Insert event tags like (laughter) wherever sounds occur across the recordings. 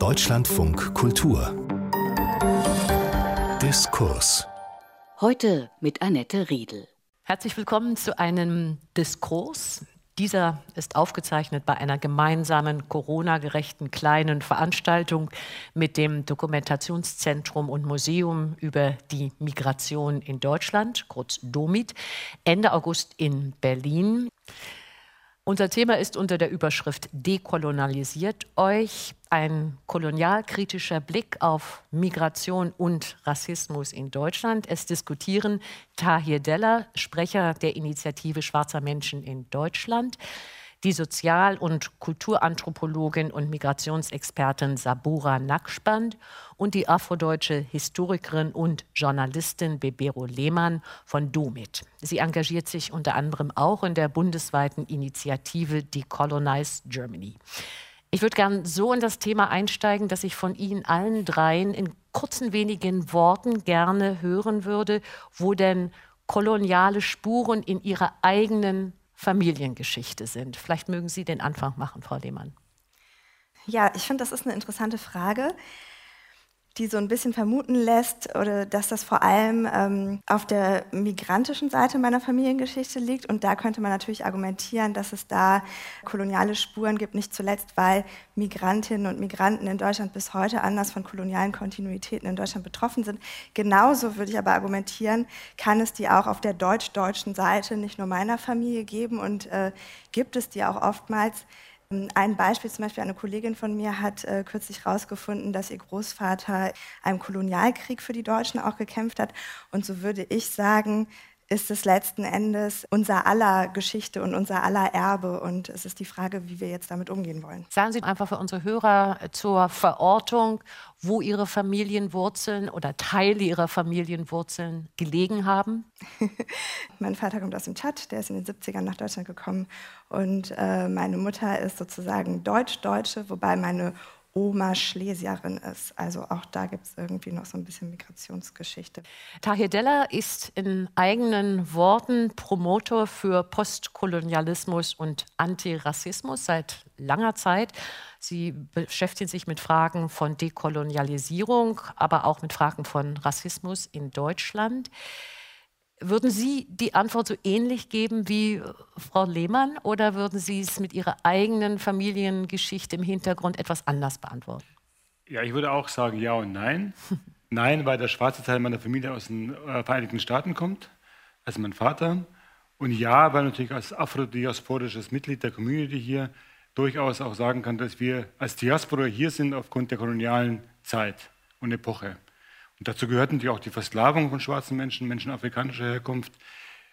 Deutschlandfunk Kultur Diskurs Heute mit Annette Riedel. Herzlich willkommen zu einem Diskurs. Dieser ist aufgezeichnet bei einer gemeinsamen Corona-gerechten kleinen Veranstaltung mit dem Dokumentationszentrum und Museum über die Migration in Deutschland, kurz DOMIT, Ende August in Berlin. Unser Thema ist unter der Überschrift Dekolonialisiert euch ein kolonialkritischer Blick auf Migration und Rassismus in Deutschland. Es diskutieren Tahir Della, Sprecher der Initiative Schwarzer Menschen in Deutschland, die Sozial- und Kulturanthropologin und Migrationsexpertin Sabura Nackspand und die afrodeutsche Historikerin und Journalistin Bebero Lehmann von DOMIT. Sie engagiert sich unter anderem auch in der bundesweiten Initiative Decolonize Germany. Ich würde gern so in das Thema einsteigen, dass ich von Ihnen allen dreien in kurzen wenigen Worten gerne hören würde, wo denn koloniale Spuren in Ihrer eigenen Familiengeschichte sind. Vielleicht mögen Sie den Anfang machen, Frau Lehmann. Ja, ich finde, das ist eine interessante Frage die so ein bisschen vermuten lässt, oder dass das vor allem ähm, auf der migrantischen Seite meiner Familiengeschichte liegt. Und da könnte man natürlich argumentieren, dass es da koloniale Spuren gibt, nicht zuletzt, weil Migrantinnen und Migranten in Deutschland bis heute anders von kolonialen Kontinuitäten in Deutschland betroffen sind. Genauso würde ich aber argumentieren, kann es die auch auf der deutsch-deutschen Seite nicht nur meiner Familie geben und äh, gibt es die auch oftmals. Ein Beispiel zum Beispiel, eine Kollegin von mir hat äh, kürzlich herausgefunden, dass ihr Großvater einem Kolonialkrieg für die Deutschen auch gekämpft hat. Und so würde ich sagen, ist es letzten Endes unser aller Geschichte und unser aller Erbe. Und es ist die Frage, wie wir jetzt damit umgehen wollen. Sagen Sie einfach für unsere Hörer zur Verortung, wo Ihre Familienwurzeln oder Teile Ihrer Familienwurzeln gelegen haben. (laughs) mein Vater kommt aus dem Tschad, der ist in den 70ern nach Deutschland gekommen. Und äh, meine Mutter ist sozusagen Deutsch-Deutsche, wobei meine Oma Schlesierin ist. Also auch da gibt es irgendwie noch so ein bisschen Migrationsgeschichte. Tahir Della ist in eigenen Worten Promotor für Postkolonialismus und Antirassismus seit langer Zeit. Sie beschäftigt sich mit Fragen von Dekolonialisierung, aber auch mit Fragen von Rassismus in Deutschland. Würden Sie die Antwort so ähnlich geben wie äh, Frau Lehmann oder würden Sie es mit Ihrer eigenen Familiengeschichte im Hintergrund etwas anders beantworten? Ja, ich würde auch sagen ja und nein. (laughs) nein, weil der schwarze Teil meiner Familie aus den äh, Vereinigten Staaten kommt, also mein Vater. Und ja, weil natürlich als afrodiasporisches Mitglied der Community hier durchaus auch sagen kann, dass wir als Diaspora hier sind aufgrund der kolonialen Zeit und Epoche. Und dazu gehört natürlich auch die Versklavung von schwarzen Menschen, Menschen afrikanischer Herkunft,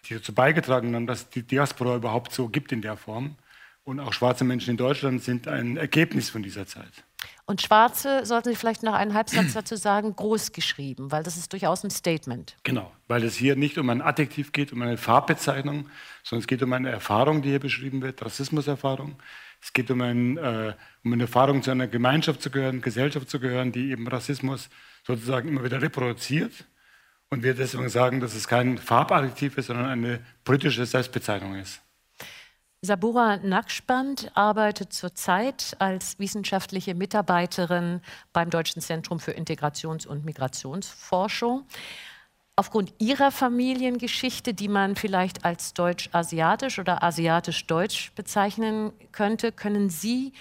die dazu beigetragen haben, dass die Diaspora überhaupt so gibt in der Form. Und auch schwarze Menschen in Deutschland sind ein Ergebnis von dieser Zeit. Und Schwarze, sollten Sie vielleicht noch einen Halbsatz dazu sagen, groß geschrieben, weil das ist durchaus ein Statement. Genau, weil es hier nicht um ein Adjektiv geht, um eine Farbbezeichnung, sondern es geht um eine Erfahrung, die hier beschrieben wird, Rassismuserfahrung. Es geht um, ein, äh, um eine Erfahrung, zu einer Gemeinschaft zu gehören, Gesellschaft zu gehören, die eben Rassismus sozusagen immer wieder reproduziert. Und wir deswegen sagen, dass es kein Farbadjektiv ist, sondern eine politische Selbstbezeichnung ist. Sabura Nackspand arbeitet zurzeit als wissenschaftliche Mitarbeiterin beim Deutschen Zentrum für Integrations- und Migrationsforschung. Aufgrund ihrer Familiengeschichte, die man vielleicht als deutsch-asiatisch oder asiatisch-deutsch bezeichnen könnte, können Sie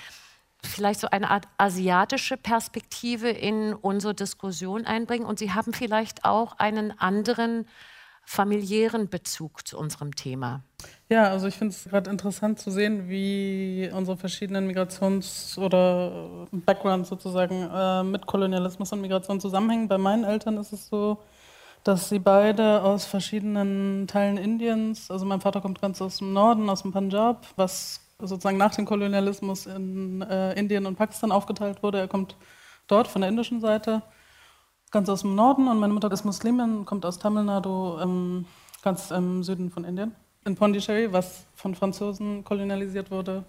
vielleicht so eine Art asiatische Perspektive in unsere Diskussion einbringen. Und Sie haben vielleicht auch einen anderen familiären Bezug zu unserem Thema. Ja, also ich finde es gerade interessant zu sehen, wie unsere verschiedenen Migrations- oder Backgrounds sozusagen äh, mit Kolonialismus und Migration zusammenhängen. Bei meinen Eltern ist es so, dass sie beide aus verschiedenen Teilen Indiens, also mein Vater kommt ganz aus dem Norden, aus dem Punjab, was sozusagen nach dem Kolonialismus in äh, Indien und Pakistan aufgeteilt wurde. Er kommt dort von der indischen Seite, ganz aus dem Norden. Und meine Mutter ist Muslimin, kommt aus Tamil Nadu, ähm, ganz im Süden von Indien. In Pondicherry, was von Franzosen kolonialisiert wurde.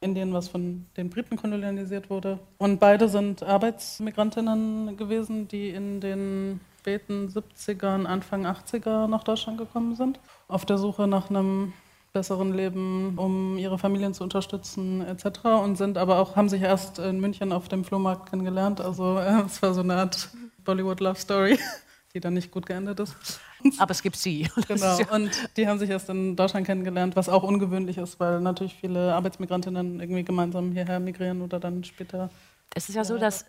Indien, was von den Briten kolonialisiert wurde. Und beide sind Arbeitsmigrantinnen gewesen, die in den späten 70ern, Anfang 80er nach Deutschland gekommen sind. Auf der Suche nach einem besseren Leben, um ihre Familien zu unterstützen etc. Und sind aber auch, haben sich erst in München auf dem Flohmarkt kennengelernt. Also (laughs) es war so eine Art Bollywood Love Story, (laughs) die dann nicht gut geendet ist. (laughs) Aber es gibt sie. (laughs) Genau. Und die haben sich erst in Deutschland kennengelernt, was auch ungewöhnlich ist, weil natürlich viele Arbeitsmigrantinnen irgendwie gemeinsam hierher migrieren oder dann später. Es ist ja so, dass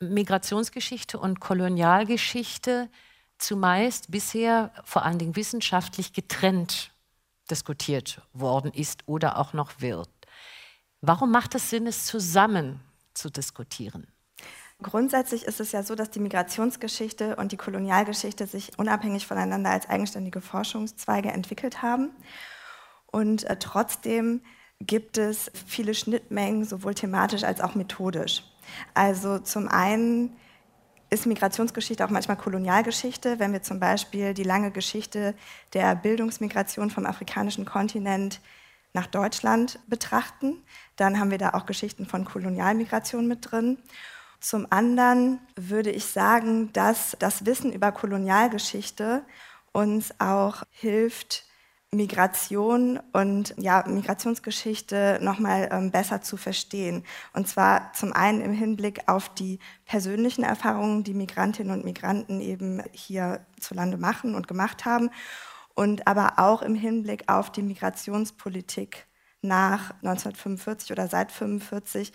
Migrationsgeschichte und Kolonialgeschichte zumeist bisher vor allen Dingen wissenschaftlich getrennt diskutiert worden ist oder auch noch wird. Warum macht es Sinn, es zusammen zu diskutieren? Grundsätzlich ist es ja so, dass die Migrationsgeschichte und die Kolonialgeschichte sich unabhängig voneinander als eigenständige Forschungszweige entwickelt haben. Und äh, trotzdem gibt es viele Schnittmengen, sowohl thematisch als auch methodisch. Also zum einen ist Migrationsgeschichte auch manchmal Kolonialgeschichte, wenn wir zum Beispiel die lange Geschichte der Bildungsmigration vom afrikanischen Kontinent nach Deutschland betrachten. Dann haben wir da auch Geschichten von Kolonialmigration mit drin. Zum anderen würde ich sagen, dass das Wissen über Kolonialgeschichte uns auch hilft, Migration und ja, Migrationsgeschichte nochmal ähm, besser zu verstehen. Und zwar zum einen im Hinblick auf die persönlichen Erfahrungen, die Migrantinnen und Migranten eben hier zu Lande machen und gemacht haben. Und aber auch im Hinblick auf die Migrationspolitik nach 1945 oder seit 1945,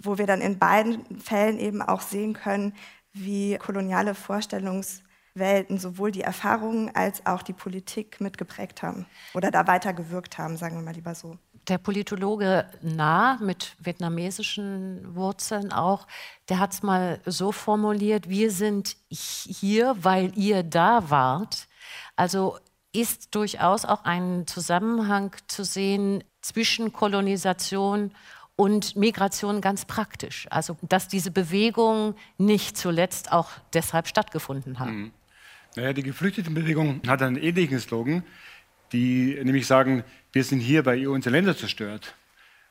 wo wir dann in beiden Fällen eben auch sehen können, wie koloniale Vorstellungs- Welten sowohl die Erfahrungen als auch die Politik mitgeprägt haben oder da weiter gewirkt haben, sagen wir mal lieber so. Der Politologe Nah mit vietnamesischen Wurzeln auch, der hat es mal so formuliert, wir sind hier, weil ihr da wart. Also ist durchaus auch ein Zusammenhang zu sehen zwischen Kolonisation und Migration ganz praktisch. Also dass diese Bewegung nicht zuletzt auch deshalb stattgefunden hat. Mhm. Naja, die Geflüchtetenbewegung hat einen ähnlichen Slogan, die nämlich sagen, wir sind hier, weil ihr unsere Länder zerstört.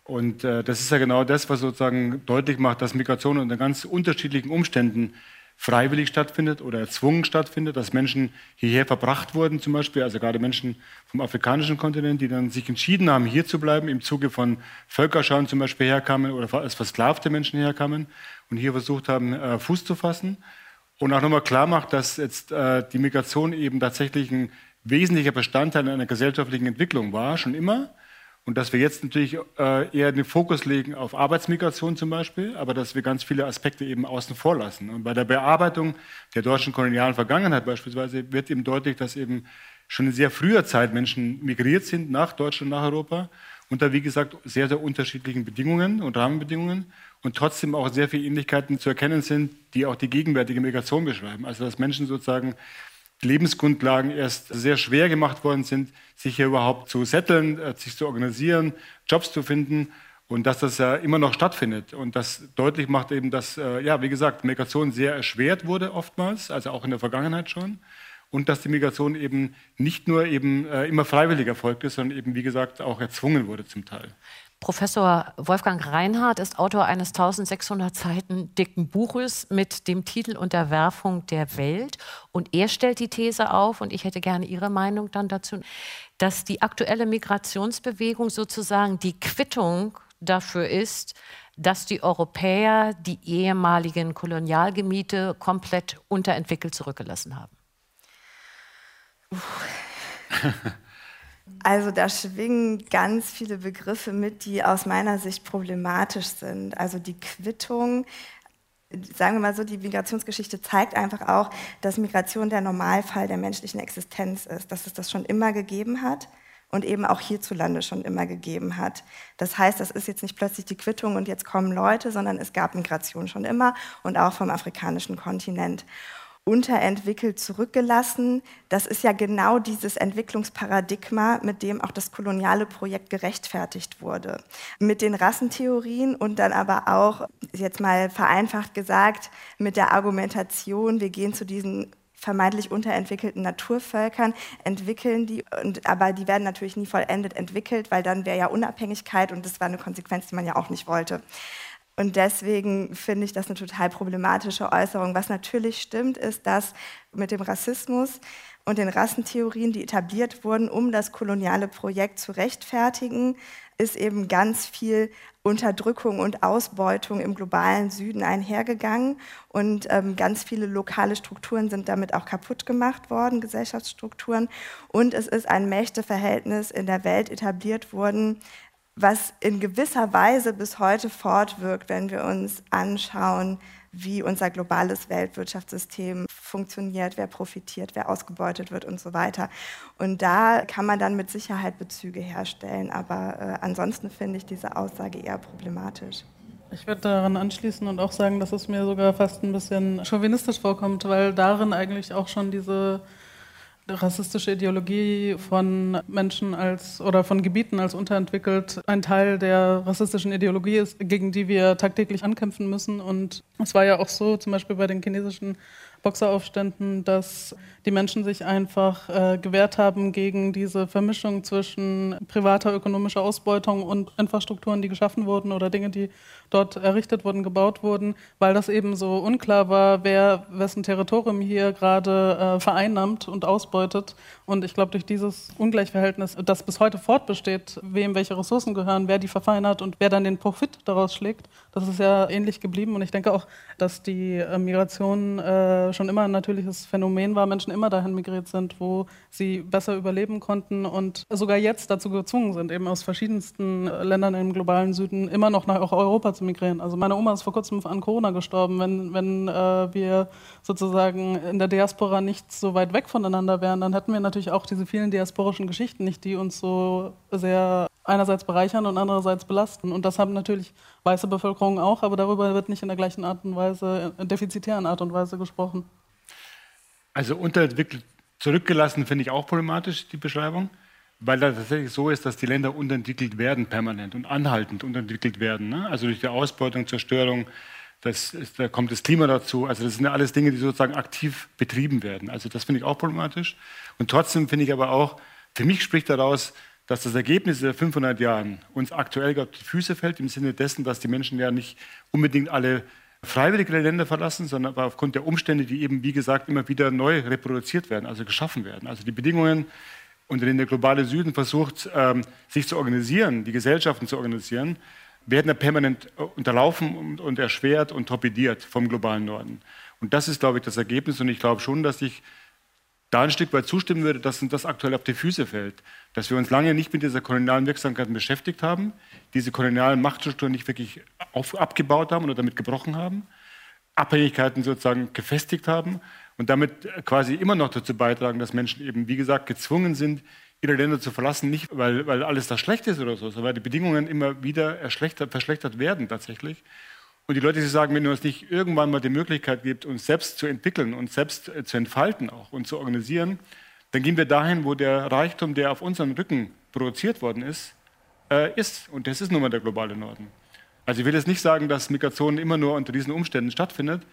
Und äh, das ist ja genau das, was sozusagen deutlich macht, dass Migration unter ganz unterschiedlichen Umständen freiwillig stattfindet oder erzwungen stattfindet, dass Menschen hierher verbracht wurden zum Beispiel, also gerade Menschen vom afrikanischen Kontinent, die dann sich entschieden haben, hier zu bleiben, im Zuge von Völkerschauen zum Beispiel herkamen oder als versklavte Menschen herkamen und hier versucht haben, äh, Fuß zu fassen und auch nochmal klar macht, dass jetzt äh, die Migration eben tatsächlich ein wesentlicher Bestandteil einer gesellschaftlichen Entwicklung war, schon immer. Und dass wir jetzt natürlich äh, eher den Fokus legen auf Arbeitsmigration zum Beispiel, aber dass wir ganz viele Aspekte eben außen vor lassen. Und bei der Bearbeitung der deutschen kolonialen Vergangenheit beispielsweise wird eben deutlich, dass eben schon in sehr früher Zeit Menschen migriert sind nach Deutschland, nach Europa, unter, wie gesagt, sehr, sehr unterschiedlichen Bedingungen und Rahmenbedingungen und trotzdem auch sehr viele Ähnlichkeiten zu erkennen sind, die auch die gegenwärtige Migration beschreiben. Also dass Menschen sozusagen Lebensgrundlagen erst sehr schwer gemacht worden sind, sich hier überhaupt zu setteln, äh, sich zu organisieren, Jobs zu finden und dass das ja immer noch stattfindet. Und das deutlich macht eben, dass, äh, ja, wie gesagt, Migration sehr erschwert wurde oftmals, also auch in der Vergangenheit schon. Und dass die Migration eben nicht nur eben äh, immer freiwillig erfolgt ist, sondern eben, wie gesagt, auch erzwungen wurde zum Teil. Professor Wolfgang Reinhardt ist Autor eines 1600 Seiten dicken Buches mit dem Titel Unterwerfung der Welt. Und er stellt die These auf, und ich hätte gerne Ihre Meinung dann dazu, dass die aktuelle Migrationsbewegung sozusagen die Quittung dafür ist, dass die Europäer die ehemaligen Kolonialgebiete komplett unterentwickelt zurückgelassen haben. (laughs) Also da schwingen ganz viele Begriffe mit, die aus meiner Sicht problematisch sind. Also die Quittung, sagen wir mal so, die Migrationsgeschichte zeigt einfach auch, dass Migration der Normalfall der menschlichen Existenz ist, dass es das schon immer gegeben hat und eben auch hierzulande schon immer gegeben hat. Das heißt, das ist jetzt nicht plötzlich die Quittung und jetzt kommen Leute, sondern es gab Migration schon immer und auch vom afrikanischen Kontinent unterentwickelt zurückgelassen. Das ist ja genau dieses Entwicklungsparadigma, mit dem auch das koloniale Projekt gerechtfertigt wurde. Mit den Rassentheorien und dann aber auch, jetzt mal vereinfacht gesagt, mit der Argumentation, wir gehen zu diesen vermeintlich unterentwickelten Naturvölkern entwickeln die, und, aber die werden natürlich nie vollendet entwickelt, weil dann wäre ja Unabhängigkeit und das war eine Konsequenz, die man ja auch nicht wollte. Und deswegen finde ich das eine total problematische Äußerung. Was natürlich stimmt, ist, dass mit dem Rassismus und den Rassentheorien, die etabliert wurden, um das koloniale Projekt zu rechtfertigen, ist eben ganz viel Unterdrückung und Ausbeutung im globalen Süden einhergegangen und ähm, ganz viele lokale Strukturen sind damit auch kaputt gemacht worden, Gesellschaftsstrukturen. Und es ist ein Mächteverhältnis in der Welt etabliert worden, was in gewisser Weise bis heute fortwirkt, wenn wir uns anschauen, wie unser globales Weltwirtschaftssystem funktioniert, wer profitiert, wer ausgebeutet wird und so weiter. Und da kann man dann mit Sicherheit Bezüge herstellen, aber äh, ansonsten finde ich diese Aussage eher problematisch. Ich würde daran anschließen und auch sagen, dass es mir sogar fast ein bisschen chauvinistisch vorkommt, weil darin eigentlich auch schon diese rassistische Ideologie von Menschen als oder von Gebieten als unterentwickelt ein Teil der rassistischen Ideologie ist, gegen die wir tagtäglich ankämpfen müssen. Und es war ja auch so, zum Beispiel bei den chinesischen Boxeraufständen, dass die Menschen sich einfach äh, gewehrt haben gegen diese Vermischung zwischen privater ökonomischer Ausbeutung und Infrastrukturen, die geschaffen wurden oder Dinge, die dort errichtet wurden, gebaut wurden, weil das eben so unklar war, wer wessen Territorium hier gerade äh, vereinnahmt und ausbeutet. Und ich glaube, durch dieses Ungleichverhältnis, das bis heute fortbesteht, wem welche Ressourcen gehören, wer die verfeinert und wer dann den Profit daraus schlägt, das ist ja ähnlich geblieben. Und ich denke auch, dass die äh, Migration äh, schon immer ein natürliches Phänomen war, Menschen immer dahin migriert sind, wo sie besser überleben konnten und sogar jetzt dazu gezwungen sind, eben aus verschiedensten äh, Ländern im globalen Süden immer noch nach Europa zu migrieren. Also meine Oma ist vor kurzem an Corona gestorben. Wenn, wenn äh, wir sozusagen in der Diaspora nicht so weit weg voneinander wären, dann hätten wir natürlich auch diese vielen diasporischen Geschichten nicht, die uns so sehr einerseits bereichern und andererseits belasten. Und das haben natürlich weiße Bevölkerung auch, aber darüber wird nicht in der gleichen Art und Weise, in defizitären Art und Weise gesprochen. Also unterentwickelt zurückgelassen finde ich auch problematisch, die Beschreibung, weil da tatsächlich so ist, dass die Länder unterentwickelt werden permanent und anhaltend unterentwickelt werden. Ne? Also durch die Ausbeutung, Zerstörung, das ist, da kommt das Klima dazu. Also das sind ja alles Dinge, die sozusagen aktiv betrieben werden. Also das finde ich auch problematisch. Und trotzdem finde ich aber auch, für mich spricht daraus, dass das Ergebnis der 500 Jahren uns aktuell auf die Füße fällt, im Sinne dessen, dass die Menschen ja nicht unbedingt alle freiwillig ihre Länder verlassen, sondern aufgrund der Umstände, die eben, wie gesagt, immer wieder neu reproduziert werden, also geschaffen werden. Also die Bedingungen, unter denen der globale Süden versucht, ähm, sich zu organisieren, die Gesellschaften zu organisieren, werden ja permanent äh, unterlaufen und, und erschwert und torpediert vom globalen Norden. Und das ist, glaube ich, das Ergebnis. Und ich glaube schon, dass ich da ein Stück weit zustimmen würde, dass uns das aktuell auf die Füße fällt. Dass wir uns lange nicht mit dieser kolonialen Wirksamkeit beschäftigt haben, diese kolonialen Machtstrukturen nicht wirklich auf, abgebaut haben oder damit gebrochen haben, Abhängigkeiten sozusagen gefestigt haben und damit quasi immer noch dazu beitragen, dass Menschen eben, wie gesagt, gezwungen sind, ihre Länder zu verlassen, nicht weil, weil alles da schlecht ist oder so, sondern weil die Bedingungen immer wieder verschlechtert werden tatsächlich. Und die Leute, die sagen, wenn es nicht irgendwann mal die Möglichkeit gibt, uns selbst zu entwickeln, uns selbst äh, zu entfalten auch und zu organisieren, dann gehen wir dahin, wo der Reichtum, der auf unserem Rücken produziert worden ist, äh, ist. Und das ist nun mal der globale Norden. Also ich will jetzt nicht sagen, dass Migration immer nur unter diesen Umständen stattfindet,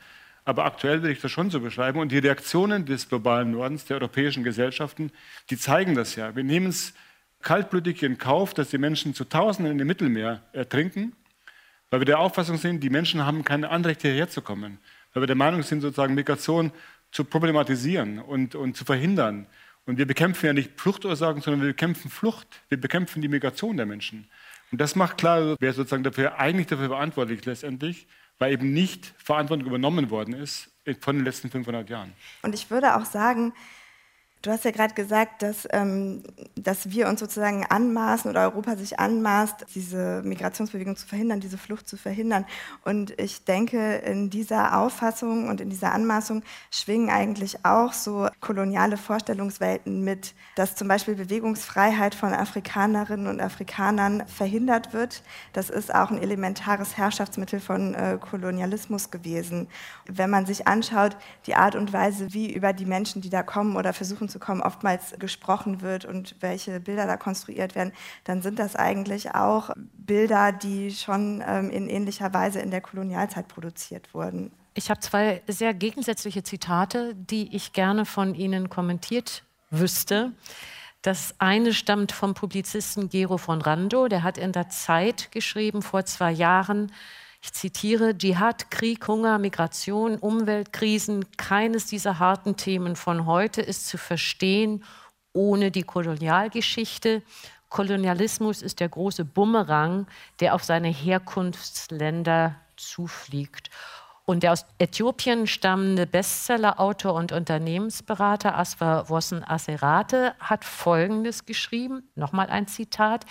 aber aktuell will ich das schon so beschreiben. Und die Reaktionen des globalen Nordens, der europäischen Gesellschaften, die zeigen das ja. Wir nehmen es kaltblütig in Kauf, dass die Menschen zu Tausenden im Mittelmeer ertrinken weil wir der Auffassung sind, die Menschen haben keine Anrechte hierher zu kommen. Weil wir der Meinung sind, sozusagen Migration zu problematisieren und, und zu verhindern. Und wir bekämpfen ja nicht Fluchtursachen, sondern wir bekämpfen Flucht. Wir bekämpfen die Migration der Menschen. Und das macht klar, wer sozusagen dafür eigentlich dafür verantwortlich letztendlich, weil eben nicht Verantwortung übernommen worden ist von den letzten 500 Jahren. Und ich würde auch sagen, Du hast ja gerade gesagt, dass, ähm, dass wir uns sozusagen anmaßen oder Europa sich anmaßt, diese Migrationsbewegung zu verhindern, diese Flucht zu verhindern. Und ich denke, in dieser Auffassung und in dieser Anmaßung schwingen eigentlich auch so koloniale Vorstellungswelten mit, dass zum Beispiel Bewegungsfreiheit von Afrikanerinnen und Afrikanern verhindert wird. Das ist auch ein elementares Herrschaftsmittel von äh, Kolonialismus gewesen. Wenn man sich anschaut, die Art und Weise, wie über die Menschen, die da kommen oder versuchen zu kommen, oftmals gesprochen wird und welche Bilder da konstruiert werden, dann sind das eigentlich auch Bilder, die schon ähm, in ähnlicher Weise in der Kolonialzeit produziert wurden. Ich habe zwei sehr gegensätzliche Zitate, die ich gerne von Ihnen kommentiert wüsste. Das eine stammt vom Publizisten Gero von Rando, der hat in der Zeit geschrieben vor zwei Jahren, Ich zitiere, Dschihad, Krieg, Hunger, Migration, Umweltkrisen, keines dieser harten Themen von heute ist zu verstehen ohne die Kolonialgeschichte. Kolonialismus ist der große Bumerang, der auf seine Herkunftsländer zufliegt. Und der aus Äthiopien stammende Bestsellerautor und Unternehmensberater Asfer Wossen Aserate hat Folgendes geschrieben, nochmal ein Zitat.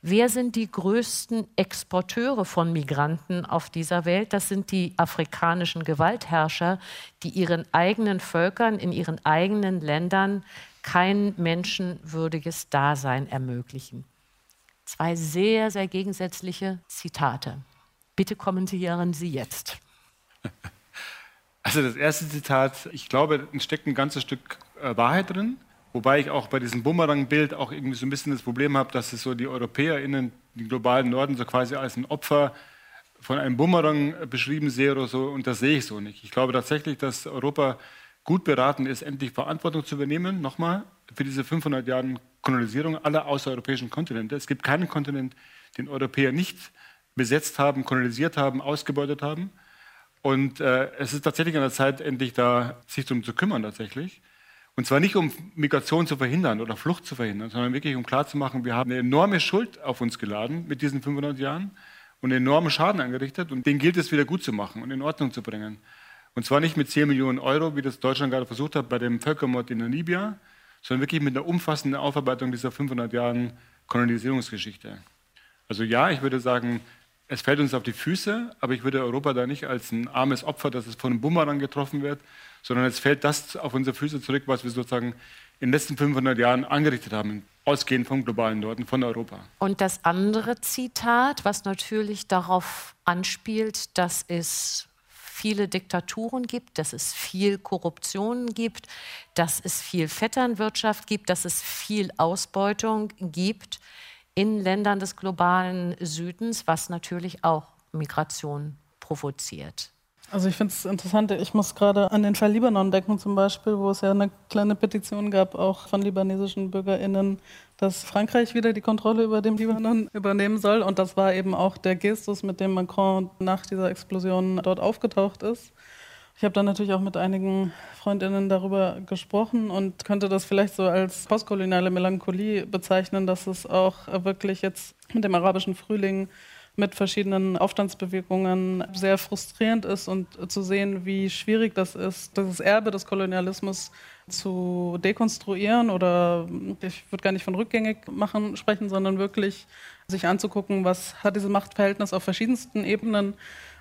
Wer sind die größten Exporteure von Migranten auf dieser Welt? Das sind die afrikanischen Gewaltherrscher, die ihren eigenen Völkern in ihren eigenen Ländern kein menschenwürdiges Dasein ermöglichen. Zwei sehr, sehr gegensätzliche Zitate. Bitte kommentieren Sie jetzt. (laughs) Also das erste Zitat, ich glaube, es steckt ein ganzes Stück äh, Wahrheit drin, wobei ich auch bei diesem Bumerang-Bild auch irgendwie so ein bisschen das Problem habe, dass es so die EuropäerInnen, den globalen Norden, so quasi als ein Opfer von einem Bumerang beschrieben sehe oder so, und das sehe ich so nicht. Ich glaube tatsächlich, dass Europa gut beraten ist, endlich Verantwortung zu übernehmen, nochmal, für diese 500 Jahre Kolonisierung aller außereuropäischen Kontinente. Es gibt keinen Kontinent, den Europäer nicht besetzt haben, kolonisiert haben, ausgebeutet haben. Und äh, es ist tatsächlich an der Zeit, endlich da sich darum zu kümmern tatsächlich. Und zwar nicht, um Migration zu verhindern oder Flucht zu verhindern, sondern wirklich, um klarzumachen, wir haben eine enorme Schuld auf uns geladen mit diesen 500 Jahren und einen enormen Schaden angerichtet und den gilt es wieder gut zu machen und in Ordnung zu bringen. Und zwar nicht mit 10 Millionen Euro, wie das Deutschland gerade versucht hat bei dem Völkermord in Namibia, sondern wirklich mit einer umfassenden Aufarbeitung dieser 500 Jahren Kolonisierungsgeschichte. Also ja, ich würde sagen, es fällt uns auf die Füße, aber ich würde Europa da nicht als ein armes Opfer, das es von einem Bumerang getroffen wird, sondern es fällt das auf unsere Füße zurück, was wir sozusagen in den letzten 500 Jahren angerichtet haben, ausgehend vom globalen Norden, von Europa. Und das andere Zitat, was natürlich darauf anspielt, dass es viele Diktaturen gibt, dass es viel Korruption gibt, dass es viel Vetternwirtschaft gibt, dass es viel Ausbeutung gibt in Ländern des globalen Südens, was natürlich auch Migration provoziert. Also ich finde es interessant, ich muss gerade an den Fall Libanon denken zum Beispiel, wo es ja eine kleine Petition gab, auch von libanesischen BürgerInnen, dass Frankreich wieder die Kontrolle über den Libanon übernehmen soll. Und das war eben auch der Gestus, mit dem Macron nach dieser Explosion dort aufgetaucht ist. Ich habe dann natürlich auch mit einigen Freundinnen darüber gesprochen und könnte das vielleicht so als postkoloniale Melancholie bezeichnen, dass es auch wirklich jetzt mit dem arabischen Frühling mit verschiedenen Aufstandsbewegungen sehr frustrierend ist und zu sehen, wie schwierig das ist, das Erbe des Kolonialismus zu dekonstruieren oder ich würde gar nicht von rückgängig machen sprechen, sondern wirklich sich anzugucken, was hat dieses Machtverhältnis auf verschiedensten Ebenen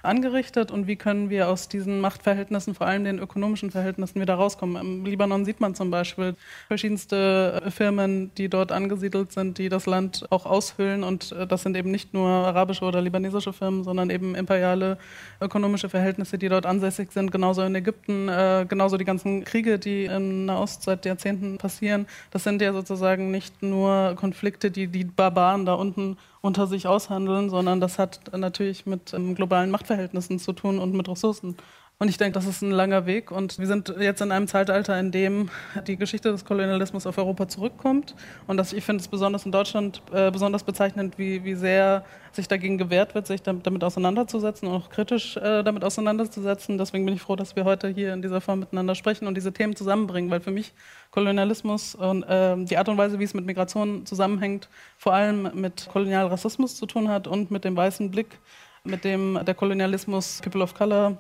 angerichtet und wie können wir aus diesen Machtverhältnissen, vor allem den ökonomischen Verhältnissen, wieder rauskommen. Im Libanon sieht man zum Beispiel verschiedenste äh, Firmen, die dort angesiedelt sind, die das Land auch aushöhlen und äh, das sind eben nicht nur arabische oder libanesische Firmen, sondern eben imperiale ökonomische Verhältnisse, die dort ansässig sind, genauso in Ägypten, äh, genauso die ganzen Kriege, die in Nahost seit Jahrzehnten passieren. Das sind ja sozusagen nicht nur Konflikte, die die Barbaren da unten unter sich aushandeln, sondern das hat natürlich mit ähm, globalen Machtverhältnissen zu tun und mit Ressourcen. Und ich denke, das ist ein langer Weg und wir sind jetzt in einem Zeitalter, in dem die Geschichte des Kolonialismus auf Europa zurückkommt. Und das, ich finde es besonders in Deutschland äh, besonders bezeichnend, wie, wie sehr sich dagegen gewehrt wird, sich damit, damit auseinanderzusetzen und auch kritisch äh, damit auseinanderzusetzen. Deswegen bin ich froh, dass wir heute hier in dieser Form miteinander sprechen und diese Themen zusammenbringen, weil für mich Kolonialismus und äh, die Art und Weise, wie es mit Migration zusammenhängt, vor allem mit Kolonialrassismus zu tun hat und mit dem weißen Blick, mit dem der Kolonialismus People of Color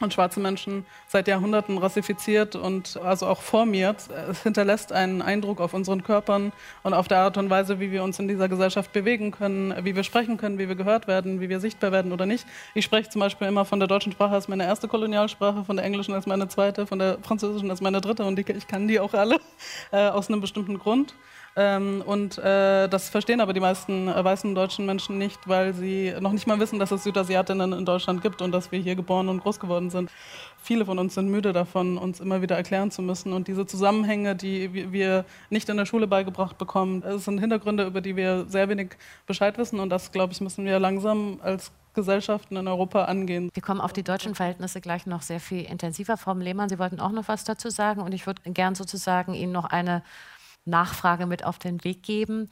und schwarze Menschen seit Jahrhunderten rassifiziert und also auch formiert. Es hinterlässt einen Eindruck auf unseren Körpern und auf der Art und Weise, wie wir uns in dieser Gesellschaft bewegen können, wie wir sprechen können, wie wir gehört werden, wie wir sichtbar werden oder nicht. Ich spreche zum Beispiel immer von der deutschen Sprache als meine erste Kolonialsprache, von der englischen als meine zweite, von der französischen als meine dritte und ich kann die auch alle äh, aus einem bestimmten Grund. Ähm, und äh, das verstehen aber die meisten äh, weißen deutschen Menschen nicht, weil sie noch nicht mal wissen, dass es Südasiatinnen in Deutschland gibt und dass wir hier geboren und groß geworden sind. Viele von uns sind müde davon, uns immer wieder erklären zu müssen. Und diese Zusammenhänge, die wir nicht in der Schule beigebracht bekommen, das sind Hintergründe, über die wir sehr wenig Bescheid wissen. Und das, glaube ich, müssen wir langsam als Gesellschaften in Europa angehen. Wir kommen auf die deutschen Verhältnisse gleich noch sehr viel intensiver. Frau Lehmann, Sie wollten auch noch was dazu sagen und ich würde gern sozusagen Ihnen noch eine Nachfrage mit auf den Weg geben.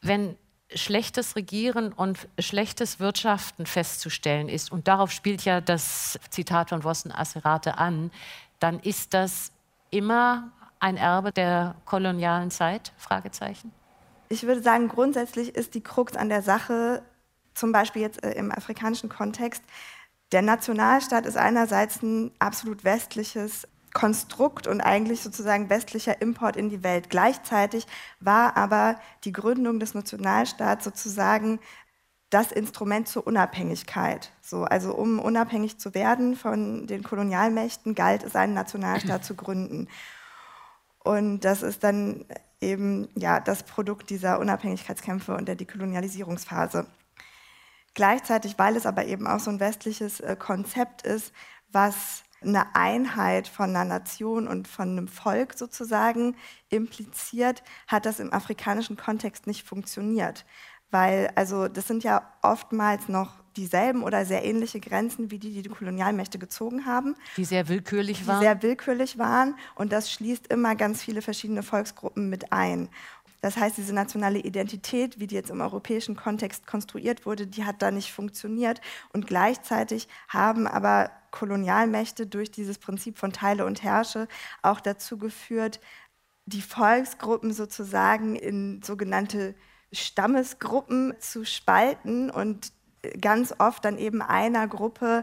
Wenn schlechtes Regieren und schlechtes Wirtschaften festzustellen ist, und darauf spielt ja das Zitat von Wossen Asserate an, dann ist das immer ein Erbe der kolonialen Zeit? Fragezeichen. Ich würde sagen, grundsätzlich ist die Krux an der Sache, zum Beispiel jetzt äh, im afrikanischen Kontext, der Nationalstaat ist einerseits ein absolut westliches Konstrukt und eigentlich sozusagen westlicher Import in die Welt. Gleichzeitig war aber die Gründung des Nationalstaats sozusagen das Instrument zur Unabhängigkeit. So, also um unabhängig zu werden von den Kolonialmächten, galt es, einen Nationalstaat zu gründen. Und das ist dann eben ja, das Produkt dieser Unabhängigkeitskämpfe und der Dekolonialisierungsphase. Gleichzeitig, weil es aber eben auch so ein westliches äh, Konzept ist, was eine Einheit von einer Nation und von einem Volk sozusagen impliziert, hat das im afrikanischen Kontext nicht funktioniert. Weil, also, das sind ja oftmals noch dieselben oder sehr ähnliche Grenzen wie die, die die Kolonialmächte gezogen haben. Die sehr willkürlich waren. Die sehr willkürlich waren. Und das schließt immer ganz viele verschiedene Volksgruppen mit ein. Das heißt, diese nationale Identität, wie die jetzt im europäischen Kontext konstruiert wurde, die hat da nicht funktioniert. Und gleichzeitig haben aber Kolonialmächte durch dieses Prinzip von Teile und Herrsche auch dazu geführt, die Volksgruppen sozusagen in sogenannte Stammesgruppen zu spalten und ganz oft dann eben einer Gruppe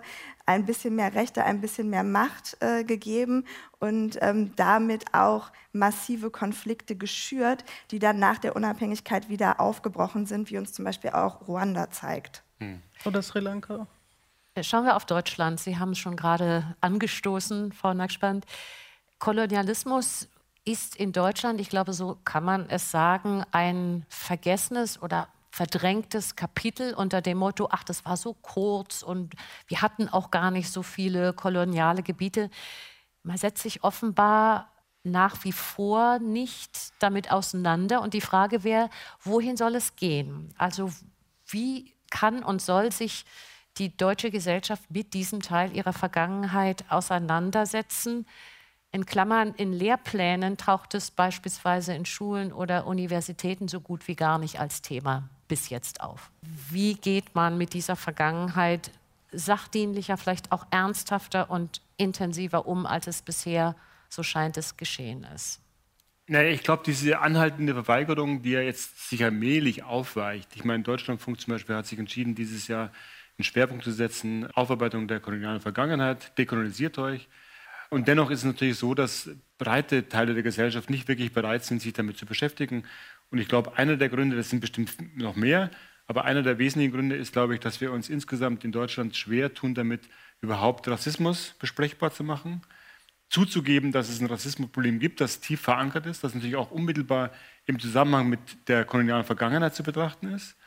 ein bisschen mehr Rechte, ein bisschen mehr Macht äh, gegeben und ähm, damit auch massive Konflikte geschürt, die dann nach der Unabhängigkeit wieder aufgebrochen sind, wie uns zum Beispiel auch Ruanda zeigt. Hm. Oder Sri Lanka. Äh, schauen wir auf Deutschland. Sie haben es schon gerade angestoßen, Frau Nackspand. Kolonialismus ist in Deutschland, ich glaube, so kann man es sagen, ein vergessenes oder verdrängtes Kapitel unter dem Motto, ach, das war so kurz und wir hatten auch gar nicht so viele koloniale Gebiete. Man setzt sich offenbar nach wie vor nicht damit auseinander. Und die Frage wäre, wohin soll es gehen? Also wie kann und soll sich die deutsche Gesellschaft mit diesem Teil ihrer Vergangenheit auseinandersetzen? In Klammern, in Lehrplänen taucht es beispielsweise in Schulen oder Universitäten so gut wie gar nicht als Thema bis jetzt auf. Wie geht man mit dieser Vergangenheit sachdienlicher, vielleicht auch ernsthafter und intensiver um, als es bisher, so scheint es, geschehen ist? Naja, ich glaube, diese anhaltende Verweigerung, die ja jetzt sich allmählich aufweicht. Ich meine, Deutschlandfunk zum Beispiel hat sich entschieden, dieses Jahr einen Schwerpunkt zu setzen, Aufarbeitung der kolonialen Vergangenheit, dekolonisiert euch. Und dennoch ist es natürlich so, dass breite Teile der Gesellschaft nicht wirklich bereit sind, sich damit zu beschäftigen. Und ich glaube, einer der Gründe, das sind bestimmt noch mehr, aber einer der wesentlichen Gründe ist, glaube ich, dass wir uns insgesamt in Deutschland schwer tun, damit überhaupt Rassismus besprechbar zu machen. Zuzugeben, dass es ein Rassismusproblem gibt, das tief verankert ist, das natürlich auch unmittelbar im Zusammenhang mit der kolonialen Vergangenheit zu betrachten ist.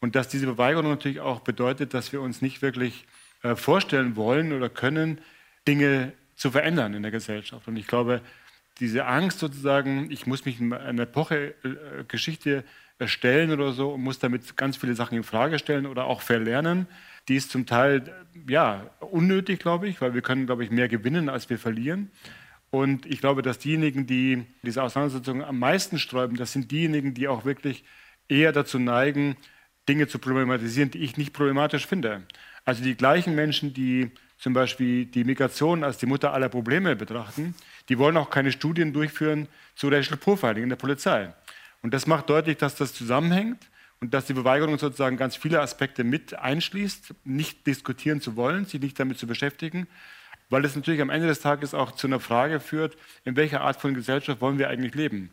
Und dass diese Beweigerung natürlich auch bedeutet, dass wir uns nicht wirklich äh, vorstellen wollen oder können, Dinge zu verändern in der Gesellschaft. Und ich glaube, diese Angst sozusagen, ich muss mich in einer Epoche äh, erstellen oder so und muss damit ganz viele Sachen in Frage stellen oder auch verlernen, die ist zum Teil ja unnötig, glaube ich, weil wir können, glaube ich, mehr gewinnen, als wir verlieren. Und ich glaube, dass diejenigen, die diese Auseinandersetzung am meisten sträuben, das sind diejenigen, die auch wirklich eher dazu neigen, Dinge zu problematisieren, die ich nicht problematisch finde. Also die gleichen Menschen, die zum Beispiel die Migration als die Mutter aller Probleme betrachten, die wollen auch keine Studien durchführen zu Racial Profiling in der Polizei. Und das macht deutlich, dass das zusammenhängt und dass die Beweigerung sozusagen ganz viele Aspekte mit einschließt, nicht diskutieren zu wollen, sich nicht damit zu beschäftigen, weil es natürlich am Ende des Tages auch zu einer Frage führt, in welcher Art von Gesellschaft wollen wir eigentlich leben?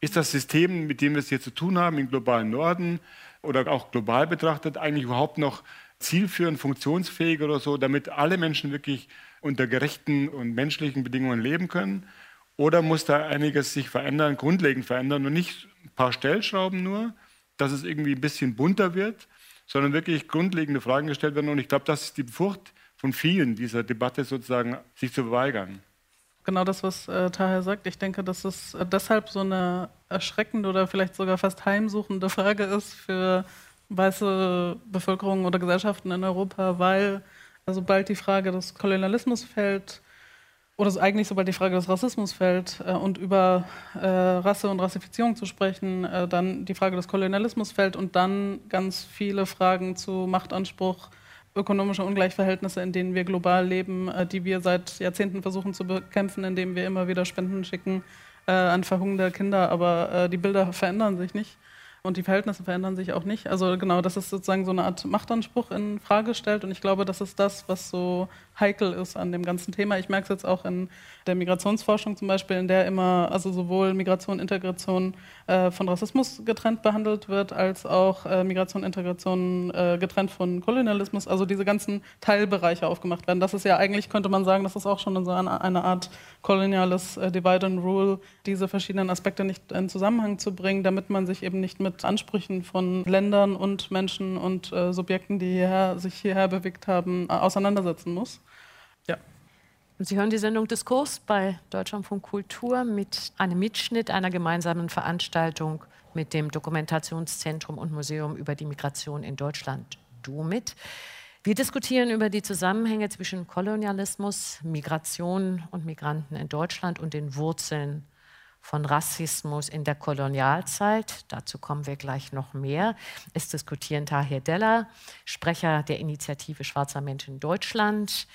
Ist das System, mit dem wir es hier zu tun haben, im globalen Norden oder auch global betrachtet, eigentlich überhaupt noch zielführend, funktionsfähig oder so, damit alle Menschen wirklich unter gerechten und menschlichen Bedingungen leben können? Oder muss da einiges sich verändern, grundlegend verändern und nicht ein paar Stellschrauben nur, dass es irgendwie ein bisschen bunter wird, sondern wirklich grundlegende Fragen gestellt werden? Und ich glaube, das ist die Furcht von vielen dieser Debatte sozusagen, sich zu verweigern. Genau das, was äh, Tahir sagt. Ich denke, dass es äh, deshalb so eine erschreckende oder vielleicht sogar fast heimsuchende Frage ist für weiße Bevölkerung oder Gesellschaften in Europa, weil sobald die Frage des Kolonialismus fällt, oder so eigentlich sobald die Frage des Rassismus fällt äh, und über äh, Rasse und Rassifizierung zu sprechen, äh, dann die Frage des Kolonialismus fällt und dann ganz viele Fragen zu Machtanspruch, ökonomische Ungleichverhältnisse, in denen wir global leben, äh, die wir seit Jahrzehnten versuchen zu bekämpfen, indem wir immer wieder Spenden schicken äh, an verhungernde Kinder, aber äh, die Bilder verändern sich nicht. Und die Verhältnisse verändern sich auch nicht. Also genau, das ist sozusagen so eine Art Machtanspruch in Frage stellt. Und ich glaube, das ist das, was so heikel ist an dem ganzen Thema. Ich merke es jetzt auch in der Migrationsforschung zum Beispiel, in der immer also sowohl Migration, Integration äh, von Rassismus getrennt behandelt wird, als auch äh, Migration, Integration äh, getrennt von Kolonialismus. Also diese ganzen Teilbereiche aufgemacht werden. Das ist ja eigentlich, könnte man sagen, das ist auch schon so eine, eine Art koloniales äh, Divide and Rule, diese verschiedenen Aspekte nicht in Zusammenhang zu bringen, damit man sich eben nicht mit Ansprüchen von Ländern und Menschen und äh, Subjekten, die hierher, sich hierher bewegt haben, äh, auseinandersetzen muss. Sie hören die Sendung Diskurs bei Deutschlandfunk Kultur mit einem Mitschnitt einer gemeinsamen Veranstaltung mit dem Dokumentationszentrum und Museum über die Migration in Deutschland DUMIT. Wir diskutieren über die Zusammenhänge zwischen Kolonialismus, Migration und Migranten in Deutschland und den Wurzeln von Rassismus in der Kolonialzeit. Dazu kommen wir gleich noch mehr. Es diskutieren Tahir Della, Sprecher der Initiative Schwarzer Menschen in Deutschland,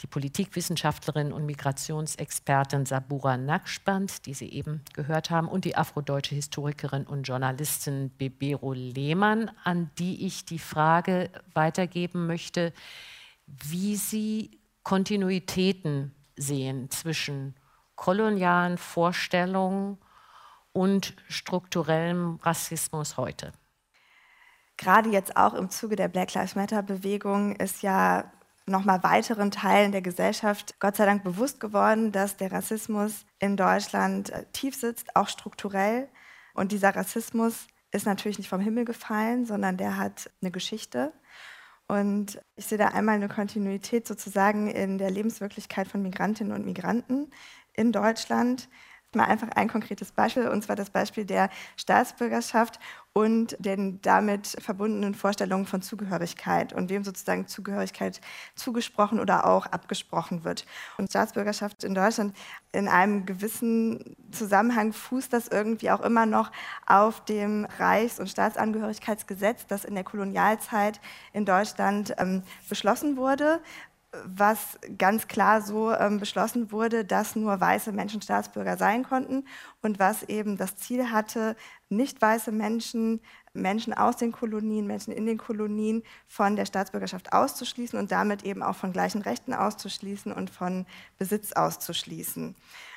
die Politikwissenschaftlerin und Migrationsexpertin Sabura Nakspand, die Sie eben gehört haben, und die afrodeutsche Historikerin und Journalistin Bebero Lehmann, an die ich die Frage weitergeben möchte, wie Sie Kontinuitäten sehen zwischen kolonialen Vorstellungen und strukturellem Rassismus heute? Gerade jetzt auch im Zuge der Black Lives Matter-Bewegung ist ja nochmal weiteren Teilen der Gesellschaft Gott sei Dank bewusst geworden, dass der Rassismus in Deutschland äh, tief sitzt, auch strukturell. Und dieser Rassismus ist natürlich nicht vom Himmel gefallen, sondern der hat eine Geschichte. Und ich sehe da einmal eine Kontinuität sozusagen in der Lebenswirklichkeit von Migrantinnen und Migranten, in Deutschland. Mal einfach ein konkretes Beispiel, und zwar das Beispiel der Staatsbürgerschaft und den damit verbundenen Vorstellungen von Zugehörigkeit und wem sozusagen Zugehörigkeit zugesprochen oder auch abgesprochen wird. Und Staatsbürgerschaft in Deutschland in einem gewissen Zusammenhang fußt das irgendwie auch immer noch auf dem Reichs- und Staatsangehörigkeitsgesetz, das in der Kolonialzeit in Deutschland ähm, beschlossen wurde was ganz klar so ähm, beschlossen wurde, dass nur weiße Menschen Staatsbürger sein konnten und was eben das Ziel hatte, nicht weiße Menschen, Menschen aus den Kolonien, Menschen in den Kolonien von der Staatsbürgerschaft auszuschließen und damit eben auch von gleichen Rechten auszuschließen und von Besitz auszuschließen.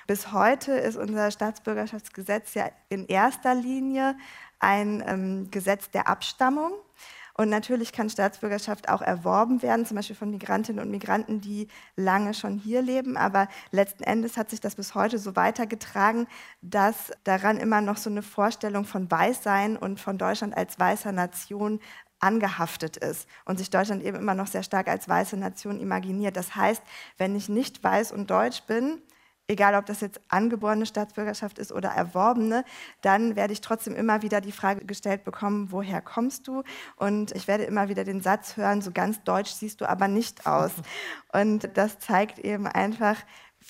Bis heute ist unser Staatsbürgerschaftsgesetz ja in erster Linie ein ähm, Gesetz der Abstammung. Und natürlich kann Staatsbürgerschaft auch erworben werden, zum Beispiel von Migrantinnen und Migranten, die lange schon hier leben. Aber letzten Endes hat sich das bis heute so weitergetragen, dass daran immer noch so eine Vorstellung von Weißsein und von Deutschland als weißer Nation angehaftet ist und sich Deutschland eben immer noch sehr stark als weiße Nation imaginiert. Das heißt, wenn ich nicht weiß und deutsch bin, egal ob das jetzt angeborene Staatsbürgerschaft ist oder erworbene, dann werde ich trotzdem immer wieder die Frage gestellt bekommen, woher kommst du? Und ich werde immer wieder den Satz hören, so ganz deutsch siehst du aber nicht aus. (laughs) Und das zeigt eben einfach,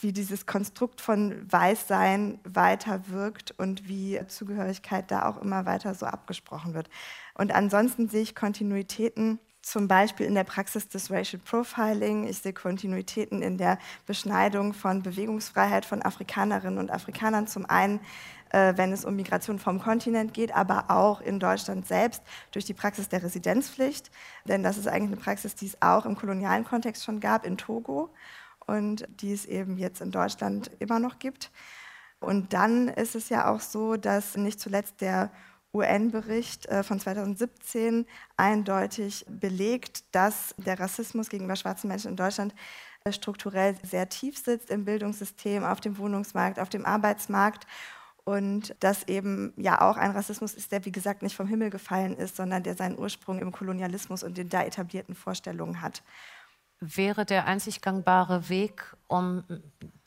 wie dieses Konstrukt von Weißsein weiter wirkt und wie Zugehörigkeit da auch immer weiter so abgesprochen wird. Und ansonsten sehe ich Kontinuitäten zum Beispiel in der Praxis des Racial Profiling. Ich sehe Kontinuitäten in der Beschneidung von Bewegungsfreiheit von Afrikanerinnen und Afrikanern. Zum einen, äh, wenn es um Migration vom Kontinent geht, aber auch in Deutschland selbst durch die Praxis der Residenzpflicht. Denn das ist eigentlich eine Praxis, die es auch im kolonialen Kontext schon gab in Togo und die es eben jetzt in Deutschland immer noch gibt. Und dann ist es ja auch so, dass nicht zuletzt der UN-Bericht äh, von 2017 eindeutig belegt, dass der Rassismus gegenüber schwarzen Menschen in Deutschland äh, strukturell sehr tief sitzt im Bildungssystem, auf dem Wohnungsmarkt, auf dem Arbeitsmarkt und dass eben ja auch ein Rassismus ist, der wie gesagt nicht vom Himmel gefallen ist, sondern der seinen Ursprung im Kolonialismus und den da etablierten Vorstellungen hat. Wäre der einzig gangbare Weg, um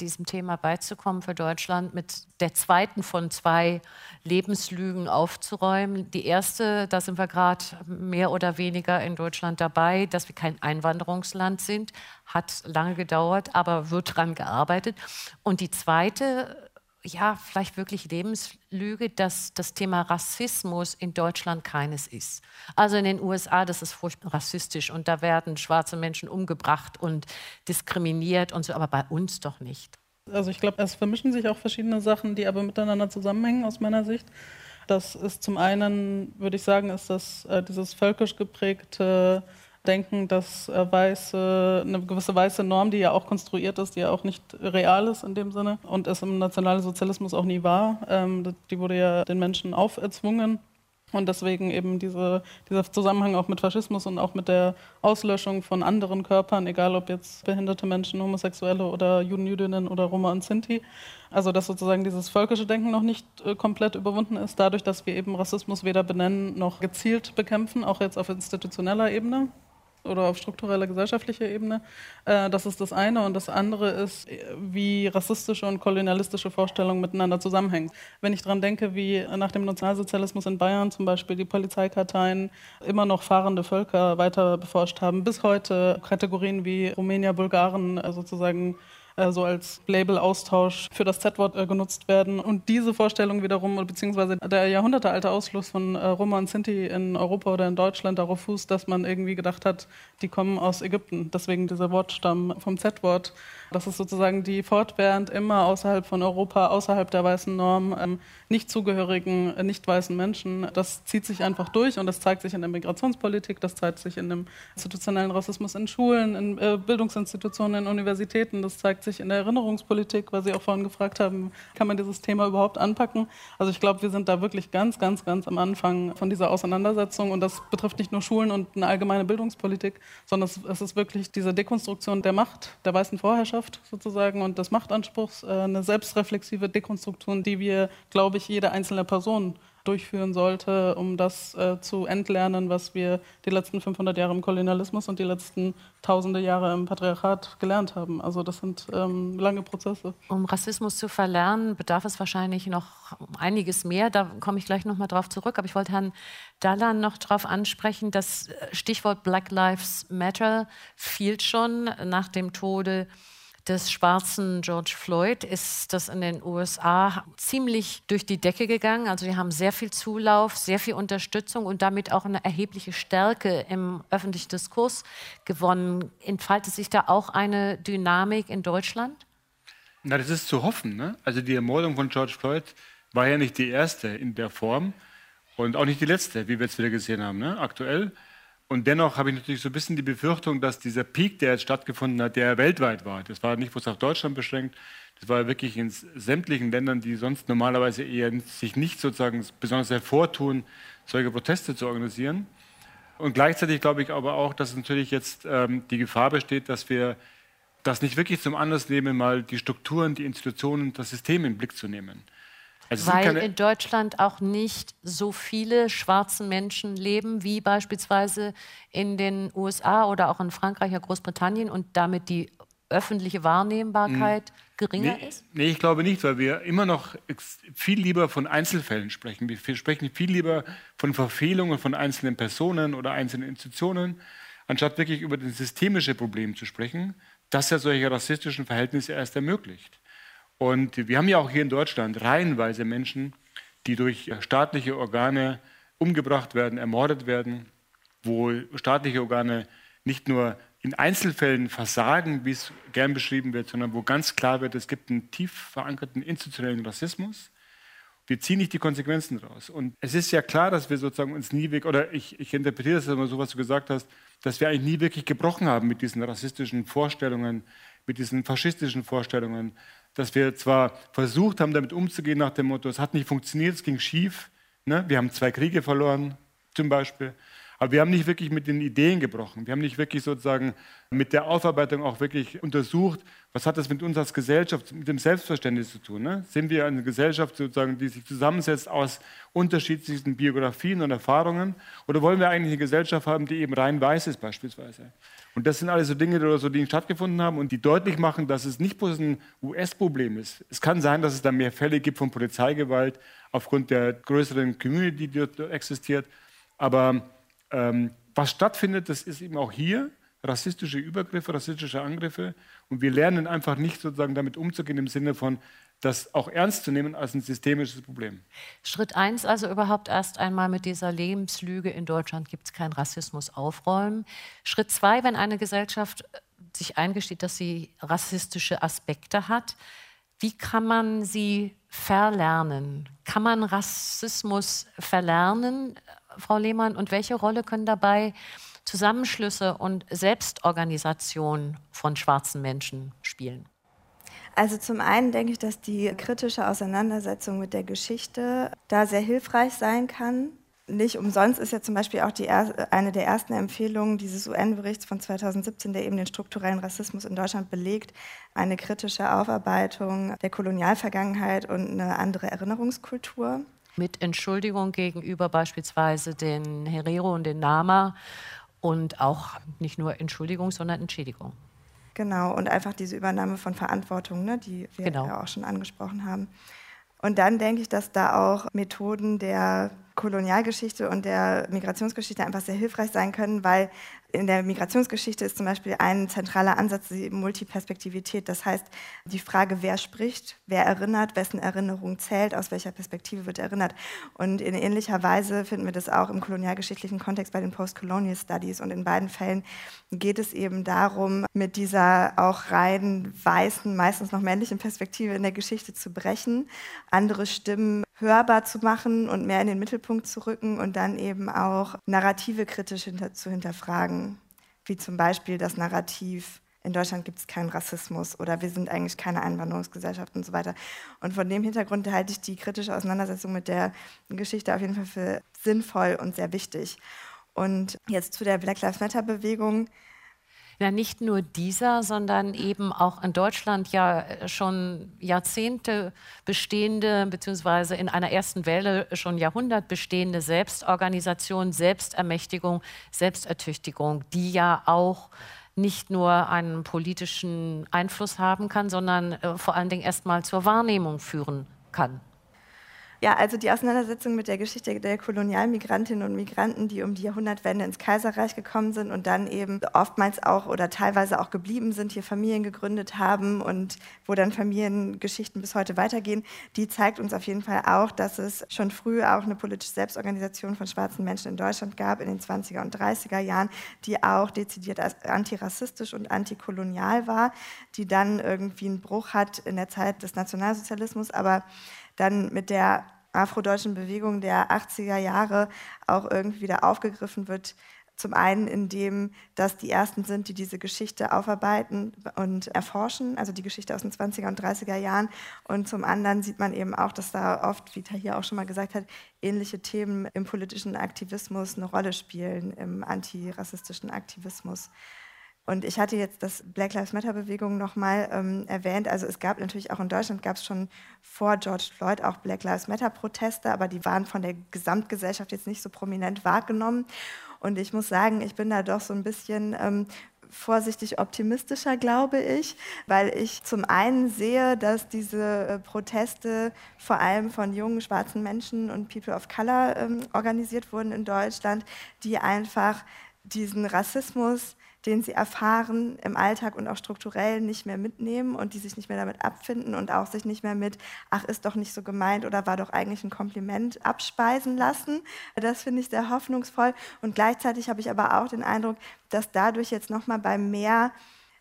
diesem Thema beizukommen für Deutschland, mit der zweiten von zwei Lebenslügen aufzuräumen. Die erste, da sind wir gerade mehr oder weniger in Deutschland dabei, dass wir kein Einwanderungsland sind, hat lange gedauert, aber wird daran gearbeitet. Und die zweite, ja, vielleicht wirklich Lebenslüge, dass das Thema Rassismus in Deutschland keines ist. Also in den USA, das ist furchtbar rassistisch und da werden schwarze Menschen umgebracht und diskriminiert und so, aber bei uns doch nicht. Also ich glaube, es vermischen sich auch verschiedene Sachen, die aber miteinander zusammenhängen aus meiner Sicht. Das ist zum einen, würde ich sagen, ist das äh, dieses völkisch geprägte denken, dass äh, weiße, eine gewisse weiße Norm, die ja auch konstruiert ist, die ja auch nicht real ist in dem Sinne und es im Nationalsozialismus auch nie war, ähm, die wurde ja den Menschen auferzwungen. Und deswegen eben diese, dieser Zusammenhang auch mit Faschismus und auch mit der Auslöschung von anderen Körpern, egal ob jetzt behinderte Menschen, Homosexuelle oder Juden, Jüdinnen oder Roma und Sinti. Also dass sozusagen dieses völkische Denken noch nicht äh, komplett überwunden ist, dadurch, dass wir eben Rassismus weder benennen noch gezielt bekämpfen, auch jetzt auf institutioneller Ebene oder auf struktureller gesellschaftlicher Ebene. Äh, das ist das eine. Und das andere ist, wie rassistische und kolonialistische Vorstellungen miteinander zusammenhängen. Wenn ich daran denke, wie nach dem Nationalsozialismus in Bayern zum Beispiel die Polizeikarteien immer noch fahrende Völker weiter beforscht haben, bis heute Kategorien wie Rumänier, Bulgaren äh, sozusagen äh, so als Label-Austausch für das Z-Wort äh, genutzt werden. Und diese Vorstellung wiederum, beziehungsweise der jahrhundertealte Ausschluss von äh, Roma und Sinti in Europa oder in Deutschland darauf fußt, dass man irgendwie gedacht hat, die kommen aus Ägypten. Deswegen dieser Wortstamm vom Z-Wort. Das ist sozusagen die fortwährend immer außerhalb von Europa, außerhalb der weißen Norm, ähm, nicht zugehörigen, äh, nicht weißen Menschen. Das zieht sich einfach durch und das zeigt sich in der Migrationspolitik, das zeigt sich in dem institutionellen Rassismus in Schulen, in äh, Bildungsinstitutionen, in Universitäten, das zeigt sich in der Erinnerungspolitik, weil Sie auch vorhin gefragt haben, kann man dieses Thema überhaupt anpacken? Also ich glaube, wir sind da wirklich ganz, ganz, ganz am Anfang von dieser Auseinandersetzung und das betrifft nicht nur Schulen und eine allgemeine Bildungspolitik, sondern es ist wirklich diese Dekonstruktion der Macht, der weißen Vorherrschaft sozusagen und des Machtanspruchs, äh, eine selbstreflexive Dekonstruktion, die wir, glaube ich, jede einzelne Person durchführen sollte, um das äh, zu entlernen, was wir die letzten 500 Jahre im Kolonialismus und die letzten tausende Jahre im Patriarchat gelernt haben. Also das sind ähm, lange Prozesse. Um Rassismus zu verlernen, bedarf es wahrscheinlich noch einiges mehr. Da komme ich gleich noch mal drauf zurück. Aber ich wollte Herrn Dallan noch darauf ansprechen, das Stichwort Black Lives Matter fiel schon nach dem Tode des schwarzen George Floyd ist das in den USA ziemlich durch die Decke gegangen. Also die haben sehr viel Zulauf, sehr viel Unterstützung und damit auch eine erhebliche Stärke im öffentlichen Diskurs gewonnen. Entfaltet sich da auch eine Dynamik in Deutschland? Na, das ist zu hoffen. Ne? Also die Ermordung von George Floyd war ja nicht die erste in der Form und auch nicht die letzte, wie wir jetzt wieder gesehen haben, ne? aktuell. Und dennoch habe ich natürlich so ein bisschen die Befürchtung, dass dieser Peak, der jetzt stattgefunden hat, der weltweit war, das war nicht bloß auf Deutschland beschränkt, das war wirklich in sämtlichen Ländern, die sonst normalerweise eher sich nicht sozusagen besonders hervortun, solche Proteste zu organisieren. Und gleichzeitig glaube ich aber auch, dass natürlich jetzt ähm, die Gefahr besteht, dass wir das nicht wirklich zum Anlass nehmen, mal die Strukturen, die Institutionen, das System in den Blick zu nehmen. Also Weil in Deutschland auch nicht so viele schwarze Menschen leben wie beispielsweise in den USA oder auch in Frankreich oder Großbritannien und damit die öffentliche Wahrnehmbarkeit hm. geringer nee, ist? Nee, ich glaube nicht, weil wir immer noch viel lieber von Einzelfällen sprechen. Wir sprechen viel lieber von Verfehlungen von einzelnen Personen oder einzelnen Institutionen, anstatt wirklich über das systemische Problem zu sprechen, das ja solche rassistischen Verhältnisse erst ermöglicht. Und wir haben ja auch hier in Deutschland reihenweise Menschen, die durch staatliche Organe umgebracht werden, ermordet werden, wo staatliche Organe nicht nur in Einzelfällen versagen, wie es gern beschrieben wird, sondern wo ganz klar wird, es gibt einen tief verankerten institutionellen Rassismus. Wir ziehen nicht die Konsequenzen daraus. Und es ist ja klar, dass wir sozusagen uns nie wirklich, oder ich, ich interpretiere das immer so, was du gesagt hast, dass wir eigentlich nie wirklich gebrochen haben mit diesen rassistischen Vorstellungen, mit diesen faschistischen Vorstellungen, dass wir zwar versucht haben, damit umzugehen nach dem Motto, es hat nicht funktioniert, es ging schief, ne? wir haben zwei Kriege verloren zum Beispiel, Aber wir haben nicht wirklich mit den Ideen gebrochen. Wir haben nicht wirklich sozusagen mit der Aufarbeitung auch wirklich untersucht, was hat das mit uns als Gesellschaft, mit dem Selbstverständnis zu tun. Ne? Sind wir eine Gesellschaft, sozusagen, die sich zusammensetzt aus unterschiedlichsten Biografien und Erfahrungen? Oder wollen wir eigentlich eine Gesellschaft haben, die eben rein weiß ist beispielsweise? Und das sind alles so Dinge, die, so, die stattgefunden haben und die deutlich machen, dass es nicht bloß ein US-Problem ist. Es kann sein, dass es da mehr Fälle gibt von Polizeigewalt aufgrund der größeren Community, die dort existiert. Aber ähm, was stattfindet, das ist eben auch hier rassistische Übergriffe, rassistische Angriffe. Und wir lernen einfach nicht sozusagen damit umzugehen im Sinne von, das auch ernst zu nehmen als ein systemisches Problem. Schritt eins also überhaupt erst einmal mit dieser Lebenslüge, in Deutschland gibt es keinen Rassismus, aufräumen. Schritt zwei, wenn eine Gesellschaft äh, sich eingesteht, dass sie rassistische Aspekte hat, wie kann man sie verlernen? Kann man Rassismus verlernen? Frau Lehmann, und welche Rolle können dabei Zusammenschlüsse und Selbstorganisation von schwarzen Menschen spielen? Also zum einen denke ich, dass die kritische Auseinandersetzung mit der Geschichte da sehr hilfreich sein kann. Nicht umsonst ist ja zum Beispiel auch die, eine der ersten Empfehlungen dieses UN-Berichts von 2017, der eben den strukturellen Rassismus in Deutschland belegt, eine kritische Aufarbeitung der Kolonialvergangenheit und eine andere Erinnerungskultur mit Entschuldigung gegenüber beispielsweise den Herero und den Nama und auch nicht nur Entschuldigung, sondern Entschädigung. Genau, und einfach diese Übernahme von Verantwortung, ne, die wir genau. ja auch schon angesprochen haben. Und dann denke ich, dass da auch Methoden der Kolonialgeschichte und der Migrationsgeschichte einfach sehr hilfreich sein können, weil in der Migrationsgeschichte ist zum Beispiel ein zentraler Ansatz die Multiperspektivität. Das heißt, die Frage, wer spricht, wer erinnert, wessen Erinnerung zählt, aus welcher Perspektive wird erinnert. Und in ähnlicher Weise finden wir das auch im kolonialgeschichtlichen Kontext bei den Postcolonial Studies. Und in beiden Fällen geht es eben darum, mit dieser auch rein weißen, meistens noch männlichen Perspektive in der Geschichte zu brechen, andere Stimmen hörbar zu machen und mehr in den Mittelpunkt zu rücken und dann eben auch Narrative kritisch hinter, zu hinterfragen, wie zum Beispiel das Narrativ, in Deutschland gibt es keinen Rassismus oder wir sind eigentlich keine Einwanderungsgesellschaft und so weiter. Und von dem Hintergrund halte ich die kritische Auseinandersetzung mit der Geschichte auf jeden Fall für sinnvoll und sehr wichtig. Und jetzt zu der Black Lives Matter Bewegung. Ja, nicht nur dieser, sondern eben auch in Deutschland ja schon Jahrzehnte bestehende, beziehungsweise in einer ersten Welle schon Jahrhundert bestehende Selbstorganisation, Selbstermächtigung, Selbstertüchtigung, die ja auch nicht nur einen politischen Einfluss haben kann, sondern äh, vor allen Dingen erstmal zur Wahrnehmung führen kann. Ja, also die Auseinandersetzung mit der Geschichte der Kolonialmigrantinnen und Migranten, die um die Jahrhundertwende ins Kaiserreich gekommen sind und dann eben oftmals auch oder teilweise auch geblieben sind, hier Familien gegründet haben und wo dann Familiengeschichten bis heute weitergehen, die zeigt uns auf jeden Fall auch, dass es schon früh auch eine politische Selbstorganisation von schwarzen Menschen in Deutschland gab, in den 20er und 30er Jahren, die auch dezidiert antirassistisch und antikolonial war, die dann irgendwie einen Bruch hat in der Zeit des Nationalsozialismus, aber dann mit der afrodeutschen Bewegung der 80er Jahre auch irgendwie wieder aufgegriffen wird. Zum einen, indem das die ersten sind, die diese Geschichte aufarbeiten und erforschen, also die Geschichte aus den 20er und 30er Jahren. Und zum anderen sieht man eben auch, dass da oft, wie hier auch schon mal gesagt hat, ähnliche Themen im politischen Aktivismus eine Rolle spielen, im antirassistischen Aktivismus. Und ich hatte jetzt das Black Lives Matter Bewegung nochmal ähm, erwähnt. Also es gab natürlich auch in Deutschland gab es schon vor George Floyd auch Black Lives Matter Proteste, aber die waren von der Gesamtgesellschaft jetzt nicht so prominent wahrgenommen. Und ich muss sagen, ich bin da doch so ein bisschen ähm, vorsichtig optimistischer, glaube ich, weil ich zum einen sehe, dass diese äh, Proteste vor allem von jungen schwarzen Menschen und People of Color ähm, organisiert wurden in Deutschland, die einfach diesen Rassismus den sie erfahren im Alltag und auch strukturell nicht mehr mitnehmen und die sich nicht mehr damit abfinden und auch sich nicht mehr mit, ach, ist doch nicht so gemeint oder war doch eigentlich ein Kompliment abspeisen lassen. Das finde ich sehr hoffnungsvoll. Und gleichzeitig habe ich aber auch den Eindruck, dass dadurch jetzt nochmal bei mehr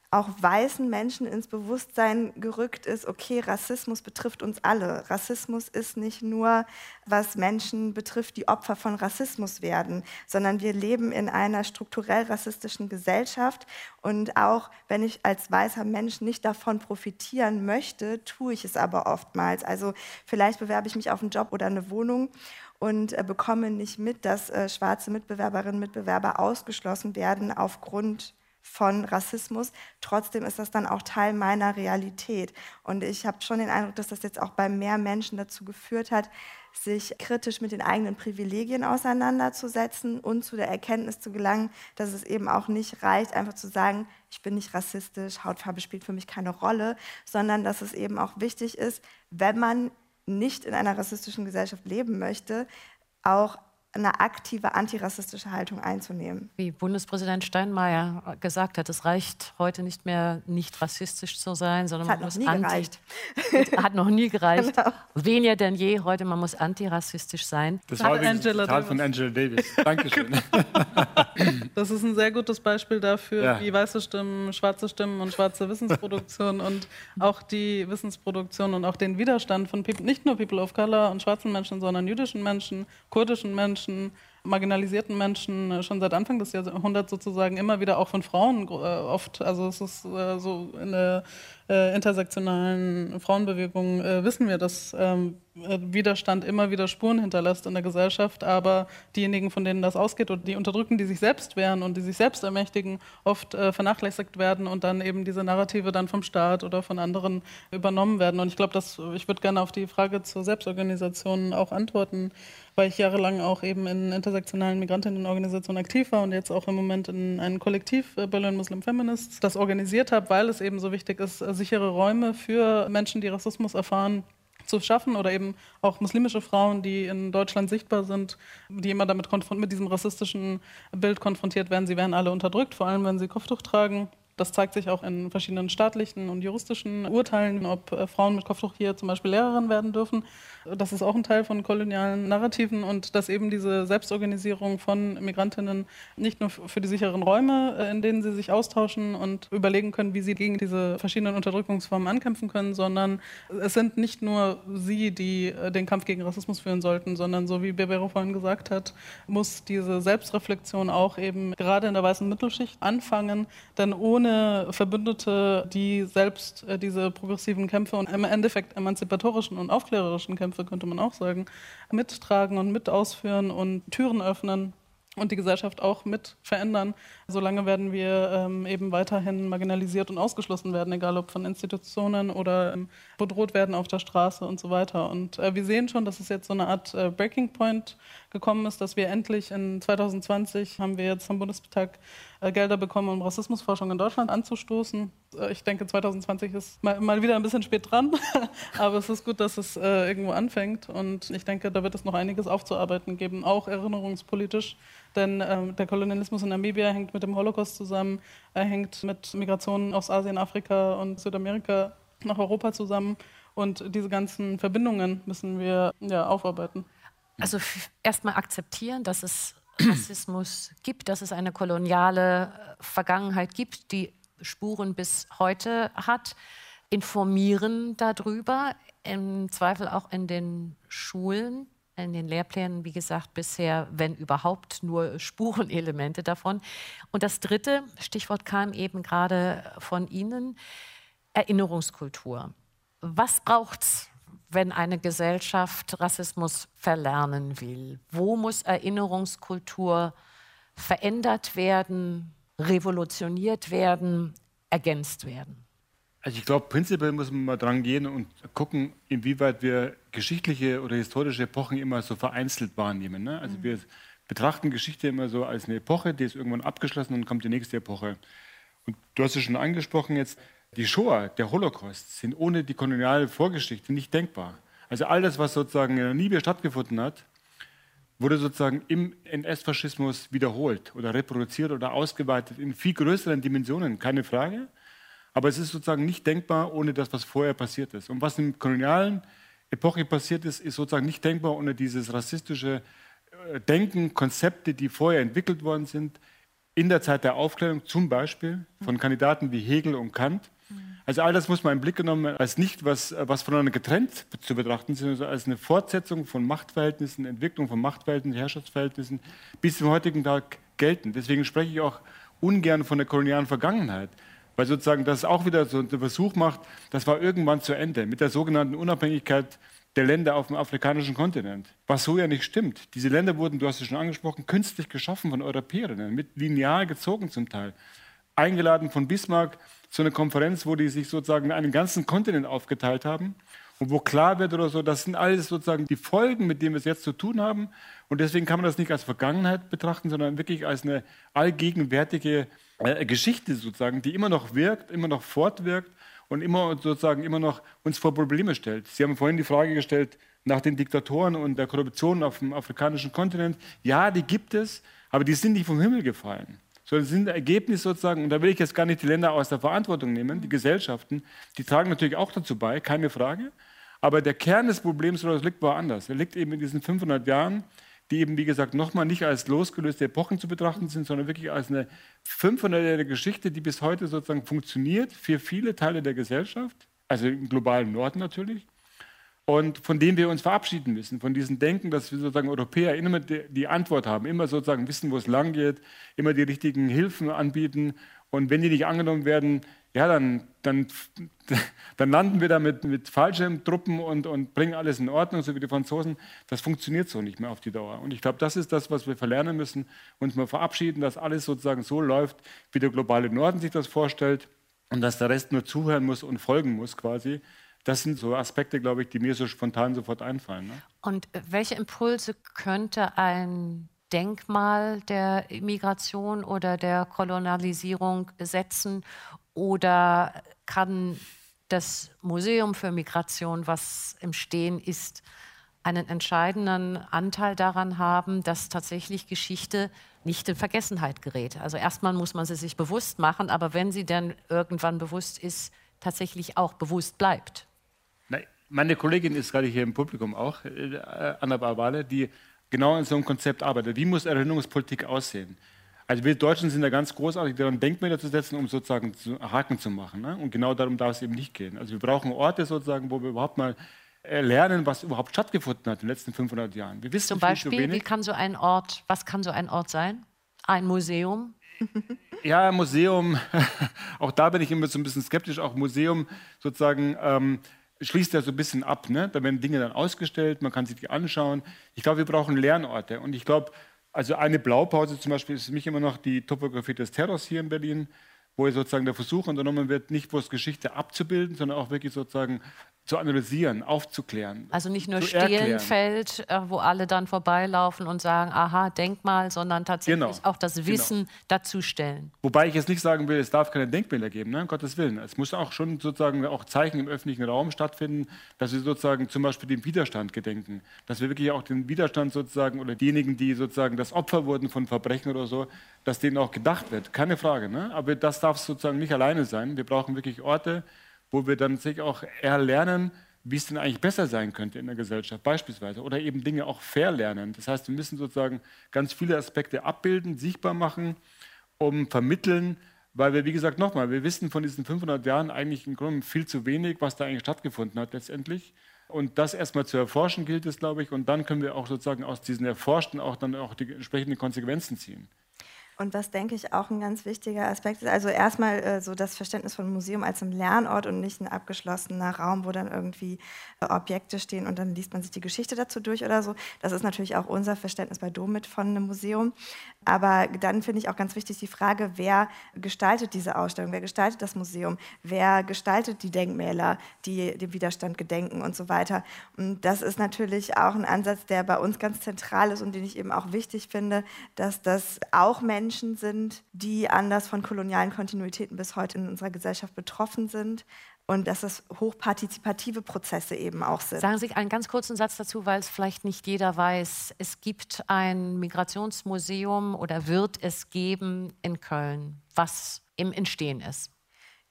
auch weißen Menschen ins Bewusstsein gerückt ist, okay, Rassismus betrifft uns alle. Rassismus ist nicht nur, was Menschen betrifft, die Opfer von Rassismus werden, sondern wir leben in einer strukturell rassistischen Gesellschaft. Und auch wenn ich als weißer Mensch nicht davon profitieren möchte, tue ich es aber oftmals. Also vielleicht bewerbe ich mich auf einen Job oder eine Wohnung und äh, bekomme nicht mit, dass äh, schwarze Mitbewerberinnen und Mitbewerber ausgeschlossen werden aufgrund von Rassismus. Trotzdem ist das dann auch Teil meiner Realität. Und ich habe schon den Eindruck, dass das jetzt auch bei mehr Menschen dazu geführt hat, sich kritisch mit den eigenen Privilegien auseinanderzusetzen und zu der Erkenntnis zu gelangen, dass es eben auch nicht reicht, einfach zu sagen, ich bin nicht rassistisch, Hautfarbe spielt für mich keine Rolle, sondern dass es eben auch wichtig ist, wenn man nicht in einer rassistischen Gesellschaft leben möchte, auch eine aktive antirassistische Haltung einzunehmen. Wie Bundespräsident Steinmeier gesagt hat, es reicht heute nicht mehr, nicht rassistisch zu sein, sondern man muss anti gereicht. (laughs) hat noch nie gereicht. Genau. Weniger denn je heute, man muss antirassistisch sein. Das war ein Zitat von Angela Davis. Dankeschön. (laughs) das ist ein sehr gutes Beispiel dafür, ja. wie weiße Stimmen, schwarze Stimmen und schwarze Wissensproduktion und auch die Wissensproduktion und auch den Widerstand von People, nicht nur People of Color und schwarzen Menschen, sondern jüdischen Menschen, kurdischen Menschen, Menschen, marginalisierten Menschen äh, schon seit Anfang des Jahrhunderts sozusagen immer wieder auch von Frauen äh, oft, also es ist äh, so in der äh, intersektionalen Frauenbewegung äh, wissen wir, dass ähm, Widerstand immer wieder Spuren hinterlässt in der Gesellschaft, aber diejenigen, von denen das ausgeht und die unterdrücken, die sich selbst wehren und die sich selbst ermächtigen, oft äh, vernachlässigt werden und dann eben diese Narrative dann vom Staat oder von anderen übernommen werden. Und ich glaube, ich würde gerne auf die Frage zur Selbstorganisation auch antworten weil ich jahrelang auch eben in intersektionalen Migrantinnenorganisationen aktiv war und jetzt auch im Moment in einem Kollektiv äh, Berlin Muslim Feminists das organisiert habe, weil es eben so wichtig ist, äh, sichere Räume für Menschen, die Rassismus erfahren, zu schaffen oder eben auch muslimische Frauen, die in Deutschland sichtbar sind, die immer damit mit diesem rassistischen Bild konfrontiert werden. Sie werden alle unterdrückt, vor allem wenn sie Kopftuch tragen. Das zeigt sich auch in verschiedenen staatlichen und juristischen Urteilen, ob äh, Frauen mit Kopftuch hier zum Beispiel Lehrerin werden dürfen. Das ist auch ein Teil von kolonialen Narrativen und dass eben diese Selbstorganisierung von Migrantinnen nicht nur für die sicheren Räume, äh, in denen sie sich austauschen und überlegen können, wie sie gegen diese verschiedenen Unterdrückungsformen ankämpfen können, sondern es sind nicht nur sie, die äh, den Kampf gegen Rassismus führen sollten, sondern so wie Berbero vorhin gesagt hat, muss diese Selbstreflexion auch eben gerade in der weißen Mittelschicht anfangen, denn ohne ohne Verbündete, die selbst äh, diese progressiven Kämpfe und im Endeffekt emanzipatorischen und aufklärerischen Kämpfe, könnte man auch sagen, mittragen und mit ausführen und Türen öffnen und die Gesellschaft auch mit verändern. Solange werden wir ähm, eben weiterhin marginalisiert und ausgeschlossen werden, egal ob von Institutionen oder ähm, bedroht werden auf der Straße und so weiter. Und äh, wir sehen schon, dass es jetzt so eine Art äh, Breaking Point gekommen ist, dass wir endlich in 2020 haben wir jetzt vom Bundestag äh, Gelder bekommen, um Rassismusforschung in Deutschland anzustoßen. Äh, ich denke, 2020 ist mal, mal, wieder ein bisschen spät dran, (laughs) aber es ist gut, dass es äh, irgendwo anfängt. Und ich denke, da wird es noch einiges aufzuarbeiten geben, auch erinnerungspolitisch. Denn ähm, der Kolonialismus in Namibia hängt mit dem Holocaust zusammen, er hängt mit Migrationen aus Asien, Afrika und Südamerika nach Europa zusammen. Und diese ganzen Verbindungen müssen wir ja, aufarbeiten. Also erstmal akzeptieren, dass es (clears throat) Rassismus gibt, dass es eine koloniale äh, Vergangenheit gibt, die Spuren bis heute hat, informieren darüber, im Zweifel auch in den Schulen, in den Lehrplänen, wie gesagt, bisher, wenn überhaupt, nur Spurenelemente davon. Und das Dritte, Stichwort kam eben gerade von Ihnen, Erinnerungskultur. Was braucht es, wenn eine Gesellschaft Rassismus verlernen will? Wo muss Erinnerungskultur verändert werden, revolutioniert werden, ergänzt werden? Also ich glaube, prinzipiell muss man mal dran gehen und gucken, inwieweit wir geschichtliche oder historische Epochen immer so vereinzelt wahrnehmen. Ne? Also mhm. wir betrachten Geschichte immer so als eine Epoche, die ist irgendwann abgeschlossen und kommt die nächste Epoche. Und du hast es schon angesprochen jetzt, die Shoah, der Holocaust, sind ohne die koloniale Vorgeschichte nicht denkbar. Also all das, was sozusagen in Namibia stattgefunden hat, wurde sozusagen im NS-Faschismus wiederholt oder reproduziert oder ausgeweitet in viel größeren Dimensionen, keine Frage. Aber es ist sozusagen nicht denkbar ohne das, was vorher passiert ist. Und was in der kolonialen Epoche passiert ist, ist sozusagen nicht denkbar ohne dieses rassistische äh, Denken, Konzepte, die vorher entwickelt worden sind, in der Zeit der Aufklärung, zum Beispiel von Kandidaten wie Hegel und Kant. Also all das muss man im Blick genommen als nicht was, was voneinander getrennt zu betrachten, sondern als eine Fortsetzung von Machtverhältnissen, Entwicklung von Machtverhältnissen, Herrschaftsverhältnissen bis zum heutigen Tag gelten. Deswegen spreche ich auch ungern von der kolonialen Vergangenheit, weil sozusagen das auch wieder so einen Versuch macht, das war irgendwann zu Ende mit der sogenannten Unabhängigkeit der Länder auf dem afrikanischen Kontinent. Was so ja nicht stimmt. Diese Länder wurden, du hast es schon angesprochen, künstlich geschaffen von Europäerinnen, mit lineal gezogen zum Teil. Eingeladen von Bismarck zu einer Konferenz, wo die sich sozusagen einen ganzen Kontinent aufgeteilt haben und wo klar wird oder so, das sind alles sozusagen die Folgen, mit denen wir es jetzt zu tun haben. Und deswegen kann man das nicht als Vergangenheit betrachten, sondern wirklich als eine allgegenwärtige äh, Geschichte sozusagen, die immer noch wirkt, immer noch fortwirkt und immer sozusagen immer noch uns vor Probleme stellt. Sie haben vorhin die Frage gestellt nach den Diktatoren und der Korruption auf dem afrikanischen Kontinent. Ja, die gibt es, aber die sind nicht vom Himmel gefallen. Sondern sind Ergebnis sozusagen, und da will ich jetzt gar nicht die Länder aus der Verantwortung nehmen, die Gesellschaften, die tragen natürlich auch dazu bei, keine Frage. Aber der Kern des Problems liegt woanders. Er liegt eben in diesen 500 Jahren, die eben, wie gesagt, nochmal nicht als losgelöste Epochen zu betrachten sind, sondern wirklich als eine 500-jährige Geschichte, die bis heute sozusagen funktioniert für viele Teile der Gesellschaft, also im globalen Norden natürlich, und von dem wir uns verabschieden müssen, von diesem Denken, dass wir sozusagen Europäer immer die Antwort haben, immer sozusagen wissen, wo es lang geht, immer die richtigen Hilfen anbieten und wenn die nicht angenommen werden, ja, dann, dann, (laughs) dann landen wir da mit, mit Fallschirmtruppen und, und bringen alles in Ordnung, so wie die Franzosen. Das funktioniert so nicht mehr auf die Dauer. Und ich glaube, das ist das, was wir verlernen müssen, uns mal verabschieden, dass alles sozusagen so läuft, wie der globale Norden sich das vorstellt und dass der Rest nur zuhören muss und folgen muss quasi. Das sind so Aspekte, glaube ich, die mir so spontan sofort einfallen. Ne? Und welche Impulse könnte ein Denkmal der Migration oder der Kolonialisierung setzen? Oder kann das Museum für Migration, was im Stehen ist, einen entscheidenden Anteil daran haben, dass tatsächlich Geschichte nicht in Vergessenheit gerät. Also erstmal muss man sie sich bewusst machen, aber wenn sie dann irgendwann bewusst ist, tatsächlich auch bewusst bleibt. Meine Kollegin ist gerade hier im Publikum auch, äh, Anna Barbale, die genau an so einem Konzept arbeitet. Wie muss Erinnerungspolitik aussehen? Also wir Deutschen sind da ganz großartig daran, Denkmäler zu setzen, um sozusagen zu, Haken zu machen. Ne? Und genau darum darf es eben nicht gehen. Also wir brauchen Orte sozusagen, wo wir überhaupt mal lernen, was überhaupt stattgefunden hat in den letzten 500 Jahren. Wir wissen Zum Beispiel, wie kann so ein Ort, was kann so ein Ort sein? Ein Museum? (laughs) Ja, Museum, (laughs) auch da bin ich immer so ein bisschen skeptisch, auch Museum sozusagen ähm, schließt ja so ein bisschen ab. Ne? Da werden Dinge dann ausgestellt, man kann sich die anschauen. Ich glaube, wir brauchen Lernorte. Und ich glaube, also eine Blaupause zum Beispiel ist für mich immer noch die Topografie des Terrors hier in Berlin, wo sozusagen der Versuch unternommen wird, nicht bloß Geschichte abzubilden, sondern auch wirklich sozusagen zu analysieren, aufzuklären. Also nicht nur Stehlenfeld, äh, wo alle dann vorbeilaufen und sagen, aha, Denkmal, sondern tatsächlich genau. auch das genau. Wissen genau. dazu stellen. Wobei ich jetzt nicht sagen will, es darf keine Denkmäler geben, ne? um Gottes Willen. Es muss auch schon sozusagen auch Zeichen im öffentlichen Raum stattfinden, dass wir sozusagen zum Beispiel dem Widerstand gedenken, dass wir wirklich auch den Widerstand sozusagen oder diejenigen, die sozusagen das Opfer wurden von Verbrechen oder so, dass denen auch gedacht wird. Keine Frage. Ne? Aber das darf sozusagen nicht alleine sein. Wir brauchen wirklich Orte, wo wir dann sich auch erlernen, wie es denn eigentlich besser sein könnte in der Gesellschaft beispielsweise oder eben Dinge auch verlernen. Das heißt, wir müssen sozusagen ganz viele Aspekte abbilden, sichtbar machen, um vermitteln, weil wir, wie gesagt, nochmal, wir wissen von diesen 500 Jahren eigentlich im Grunde viel zu wenig, was da eigentlich stattgefunden hat letztendlich. Und das erstmal zu erforschen gilt es, glaube ich, und dann können wir auch sozusagen aus diesen Erforschten auch dann auch die entsprechenden Konsequenzen ziehen. Und was, denke ich, auch ein ganz wichtiger Aspekt ist, also erstmal äh, so das Verständnis von Museum als ein Lernort und nicht ein abgeschlossener Raum, wo dann irgendwie äh, Objekte stehen und dann liest man sich die Geschichte dazu durch oder so. Das ist natürlich auch unser Verständnis bei Domit von einem Museum. Aber dann finde ich auch ganz wichtig die Frage, wer gestaltet diese Ausstellung, wer gestaltet das Museum, wer gestaltet die Denkmäler, die dem Widerstand gedenken und so weiter. Und das ist natürlich auch ein Ansatz, der bei uns ganz zentral ist und den ich eben auch wichtig finde, dass das auch Menschen sind, die anders von kolonialen Kontinuitäten bis heute in unserer Gesellschaft betroffen sind und dass es hochpartizipative Prozesse eben auch sind. Sagen Sie einen ganz kurzen Satz dazu, weil es vielleicht nicht jeder weiß. Es gibt ein Migrationsmuseum oder wird es geben in Köln, was im Entstehen ist.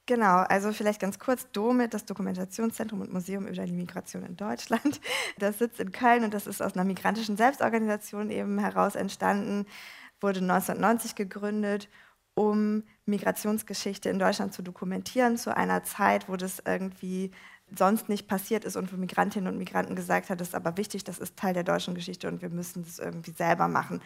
Genau, also vielleicht ganz kurz, DOMIT, das Dokumentationszentrum und Museum über die Migration in Deutschland. (laughs) Das sitzt in Köln und das ist aus einer migrantischen Selbstorganisation eben heraus entstanden wurde 1990 gegründet, um Migrationsgeschichte in Deutschland zu dokumentieren, zu einer Zeit, wo das irgendwie sonst nicht passiert ist und wo Migrantinnen und Migranten gesagt hat, das ist aber wichtig, das ist Teil der deutschen Geschichte und wir müssen das irgendwie selber machen.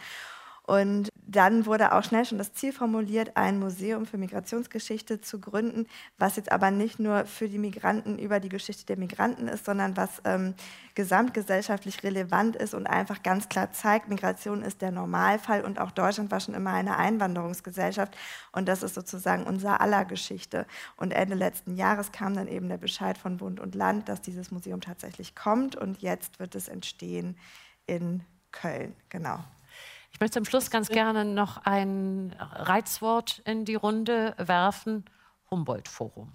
Und dann wurde auch schnell schon das Ziel formuliert, ein Museum für Migrationsgeschichte zu gründen, was jetzt aber nicht nur für die Migranten über die Geschichte der Migranten ist, sondern was ähm, gesamtgesellschaftlich relevant ist und einfach ganz klar zeigt, Migration ist der Normalfall und auch Deutschland war schon immer eine Einwanderungsgesellschaft und das ist sozusagen unser aller Geschichte. Und Ende letzten Jahres kam dann eben der Bescheid von Bund und Land, dass dieses Museum tatsächlich kommt und jetzt wird es entstehen in Köln. Genau. Ich möchte zum Schluss ganz gerne noch ein Reizwort in die Runde werfen. Humboldt-Forum.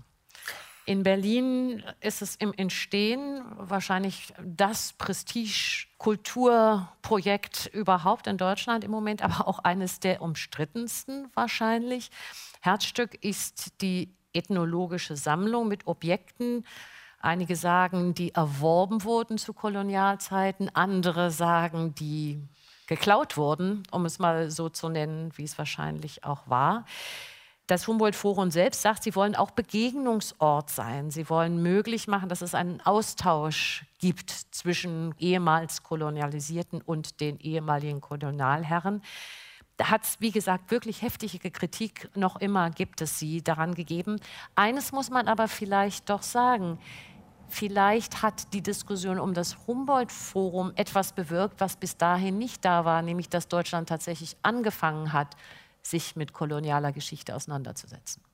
In Berlin ist es im Entstehen wahrscheinlich das Prestige-Kulturprojekt überhaupt in Deutschland im Moment, aber auch eines der umstrittensten wahrscheinlich. Herzstück ist die ethnologische Sammlung mit Objekten. Einige sagen, die erworben wurden zu Kolonialzeiten, andere sagen, die geklaut wurden, um es mal so zu nennen, wie es wahrscheinlich auch war. Das Humboldt-Forum selbst sagt, sie wollen auch Begegnungsort sein. Sie wollen möglich machen, dass es einen Austausch gibt zwischen ehemals Kolonialisierten und den ehemaligen Kolonialherren. Da hat es, wie gesagt, wirklich heftige Kritik noch immer, gibt es sie daran gegeben. Eines muss man aber vielleicht doch sagen. Vielleicht hat die Diskussion um das Humboldt-Forum etwas bewirkt, was bis dahin nicht da war, nämlich dass Deutschland tatsächlich angefangen hat, sich mit kolonialer Geschichte auseinanderzusetzen.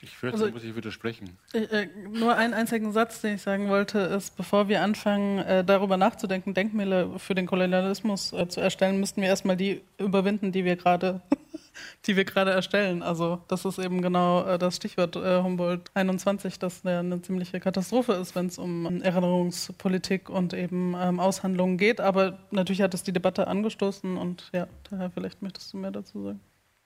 Ich fürchte, also, muss ich widersprechen. Äh, äh, nur einen einzigen Satz, den ich sagen wollte, ist, bevor wir anfangen, äh, darüber nachzudenken, Denkmäler für den Kolonialismus äh, zu erstellen, müssten wir erstmal die überwinden, die wir gerade (laughs) die wir gerade erstellen. Also das ist eben genau äh, das Stichwort äh, Humboldt 21, das ja eine ziemliche Katastrophe ist, wenn es um Erinnerungspolitik und eben ähm, Aushandlungen geht. Aber natürlich hat es die Debatte angestoßen und ja, daher vielleicht möchtest du mehr dazu sagen.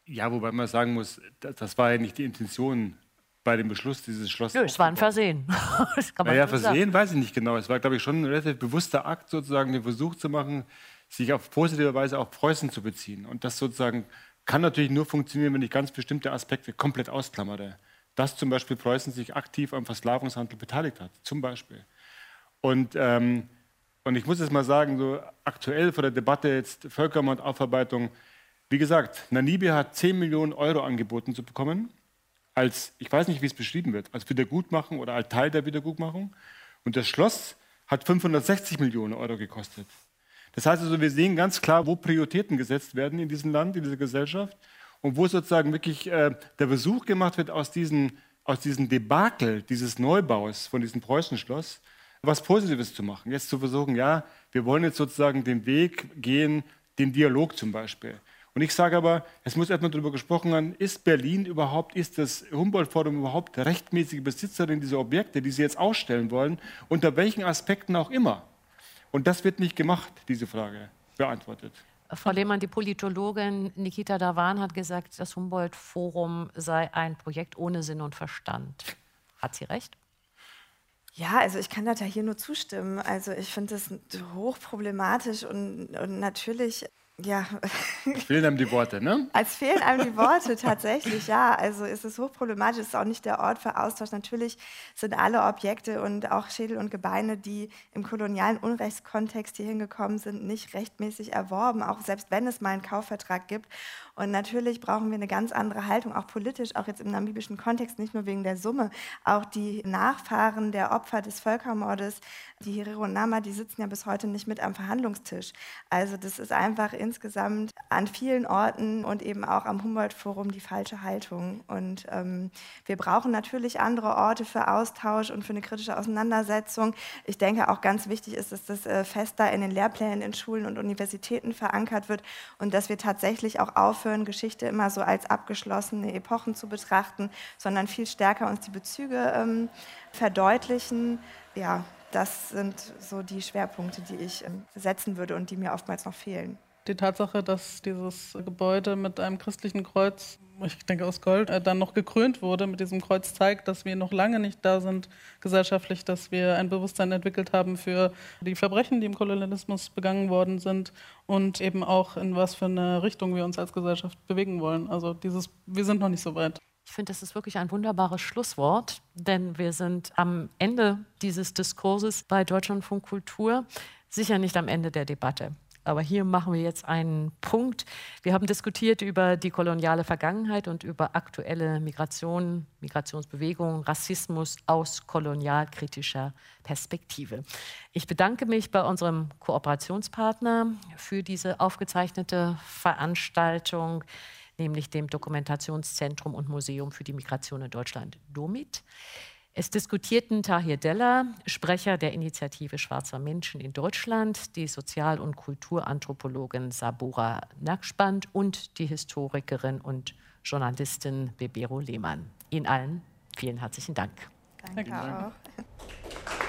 Ja, wobei man sagen muss, das war ja nicht die Intention bei dem Beschluss dieses Schlosses. Nö, es war ein Versehen. (laughs) das kann man naja, Versehen sagen. weiß ich nicht genau. Es war, glaube ich, schon ein relativ bewusster Akt, sozusagen den Versuch zu machen, sich auf positive Weise auf Preußen zu beziehen. Und das sozusagen kann natürlich nur funktionieren, wenn ich ganz bestimmte Aspekte komplett ausklammere. Dass zum Beispiel Preußen sich aktiv am Versklavungshandel beteiligt hat, zum Beispiel. Und, ähm, und ich muss jetzt mal sagen, so aktuell vor der Debatte jetzt Völkermordaufarbeitung, wie gesagt, Namibia hat 10 Millionen Euro angeboten zu bekommen, als, ich weiß nicht, wie es beschrieben wird, als Wiedergutmachung oder als Teil der Wiedergutmachung. Und das Schloss hat 560 Millionen Euro gekostet. Das heißt also, wir sehen ganz klar, wo Prioritäten gesetzt werden in diesem Land, in dieser Gesellschaft und wo sozusagen wirklich äh, der Versuch gemacht wird, aus diesem aus diesem Debakel dieses Neubaus von diesem Preußenschloss was Positives zu machen. Jetzt zu versuchen, ja, wir wollen jetzt sozusagen den Weg gehen, den Dialog zum Beispiel. Und ich sage aber, es muss erstmal darüber gesprochen werden, ist Berlin überhaupt, ist das Humboldt-Forum überhaupt rechtmäßige Besitzerin dieser Objekte, die sie jetzt ausstellen wollen, unter welchen Aspekten auch immer. Und das wird nicht gemacht, diese Frage beantwortet. Frau Lehmann, die Politologin Nikita Davan hat gesagt, das Humboldt-Forum sei ein Projekt ohne Sinn und Verstand. Hat sie recht? Ja, also ich kann da hier nur zustimmen. Also ich finde das hochproblematisch und, und natürlich ja. Fehlen einem die Worte, ne? Als fehlen einem die Worte tatsächlich, ja. Also ist es hochproblematisch, ist auch nicht der Ort für Austausch. Natürlich sind alle Objekte und auch Schädel und Gebeine, die im kolonialen Unrechtskontext hier hingekommen sind, nicht rechtmäßig erworben, auch selbst wenn es mal einen Kaufvertrag gibt. Und natürlich brauchen wir eine ganz andere Haltung, auch politisch, auch jetzt im namibischen Kontext, nicht nur wegen der Summe. Auch die Nachfahren der Opfer des Völkermordes, die Herero und Nama, die sitzen ja bis heute nicht mit am Verhandlungstisch. Also das ist einfach insgesamt an vielen Orten und eben auch am Humboldt-Forum die falsche Haltung. Und ähm, wir brauchen natürlich andere Orte für Austausch und für eine kritische Auseinandersetzung. Ich denke auch ganz wichtig ist, dass das äh, fester in den Lehrplänen in Schulen und Universitäten verankert wird und dass wir tatsächlich auch auf aufhören, Geschichte immer so als abgeschlossene Epochen zu betrachten, sondern viel stärker uns die Bezüge ähm, verdeutlichen. Ja, das sind so die Schwerpunkte, die ich ähm, setzen würde und die mir oftmals noch fehlen. Die Tatsache, dass dieses Gebäude mit einem christlichen Kreuz, ich denke aus Gold, äh, dann noch gekrönt wurde mit diesem Kreuz, zeigt, dass wir noch lange nicht da sind gesellschaftlich, dass wir ein Bewusstsein entwickelt haben für die Verbrechen, die im Kolonialismus begangen worden sind und eben auch in was für eine Richtung wir uns als Gesellschaft bewegen wollen. Also dieses, wir sind noch nicht so weit. Ich finde, das ist wirklich ein wunderbares Schlusswort, denn wir sind am Ende dieses Diskurses bei Deutschlandfunk Kultur, sicher nicht am Ende der Debatte. Aber hier machen wir jetzt einen Punkt. Wir haben diskutiert über die koloniale Vergangenheit und über aktuelle Migration, Migrationsbewegungen, Rassismus aus kolonialkritischer Perspektive. Ich bedanke mich bei unserem Kooperationspartner für diese aufgezeichnete Veranstaltung, nämlich dem Dokumentationszentrum und Museum für die Migration in Deutschland, DOMIT. Es diskutierten Tahir Della, Sprecher der Initiative Schwarzer Menschen in Deutschland, die Sozial- und Kulturanthropologin Sabura Nackspand und die Historikerin und Journalistin Bebero Lehmann. Ihnen allen vielen herzlichen Dank. Danke, Danke auch.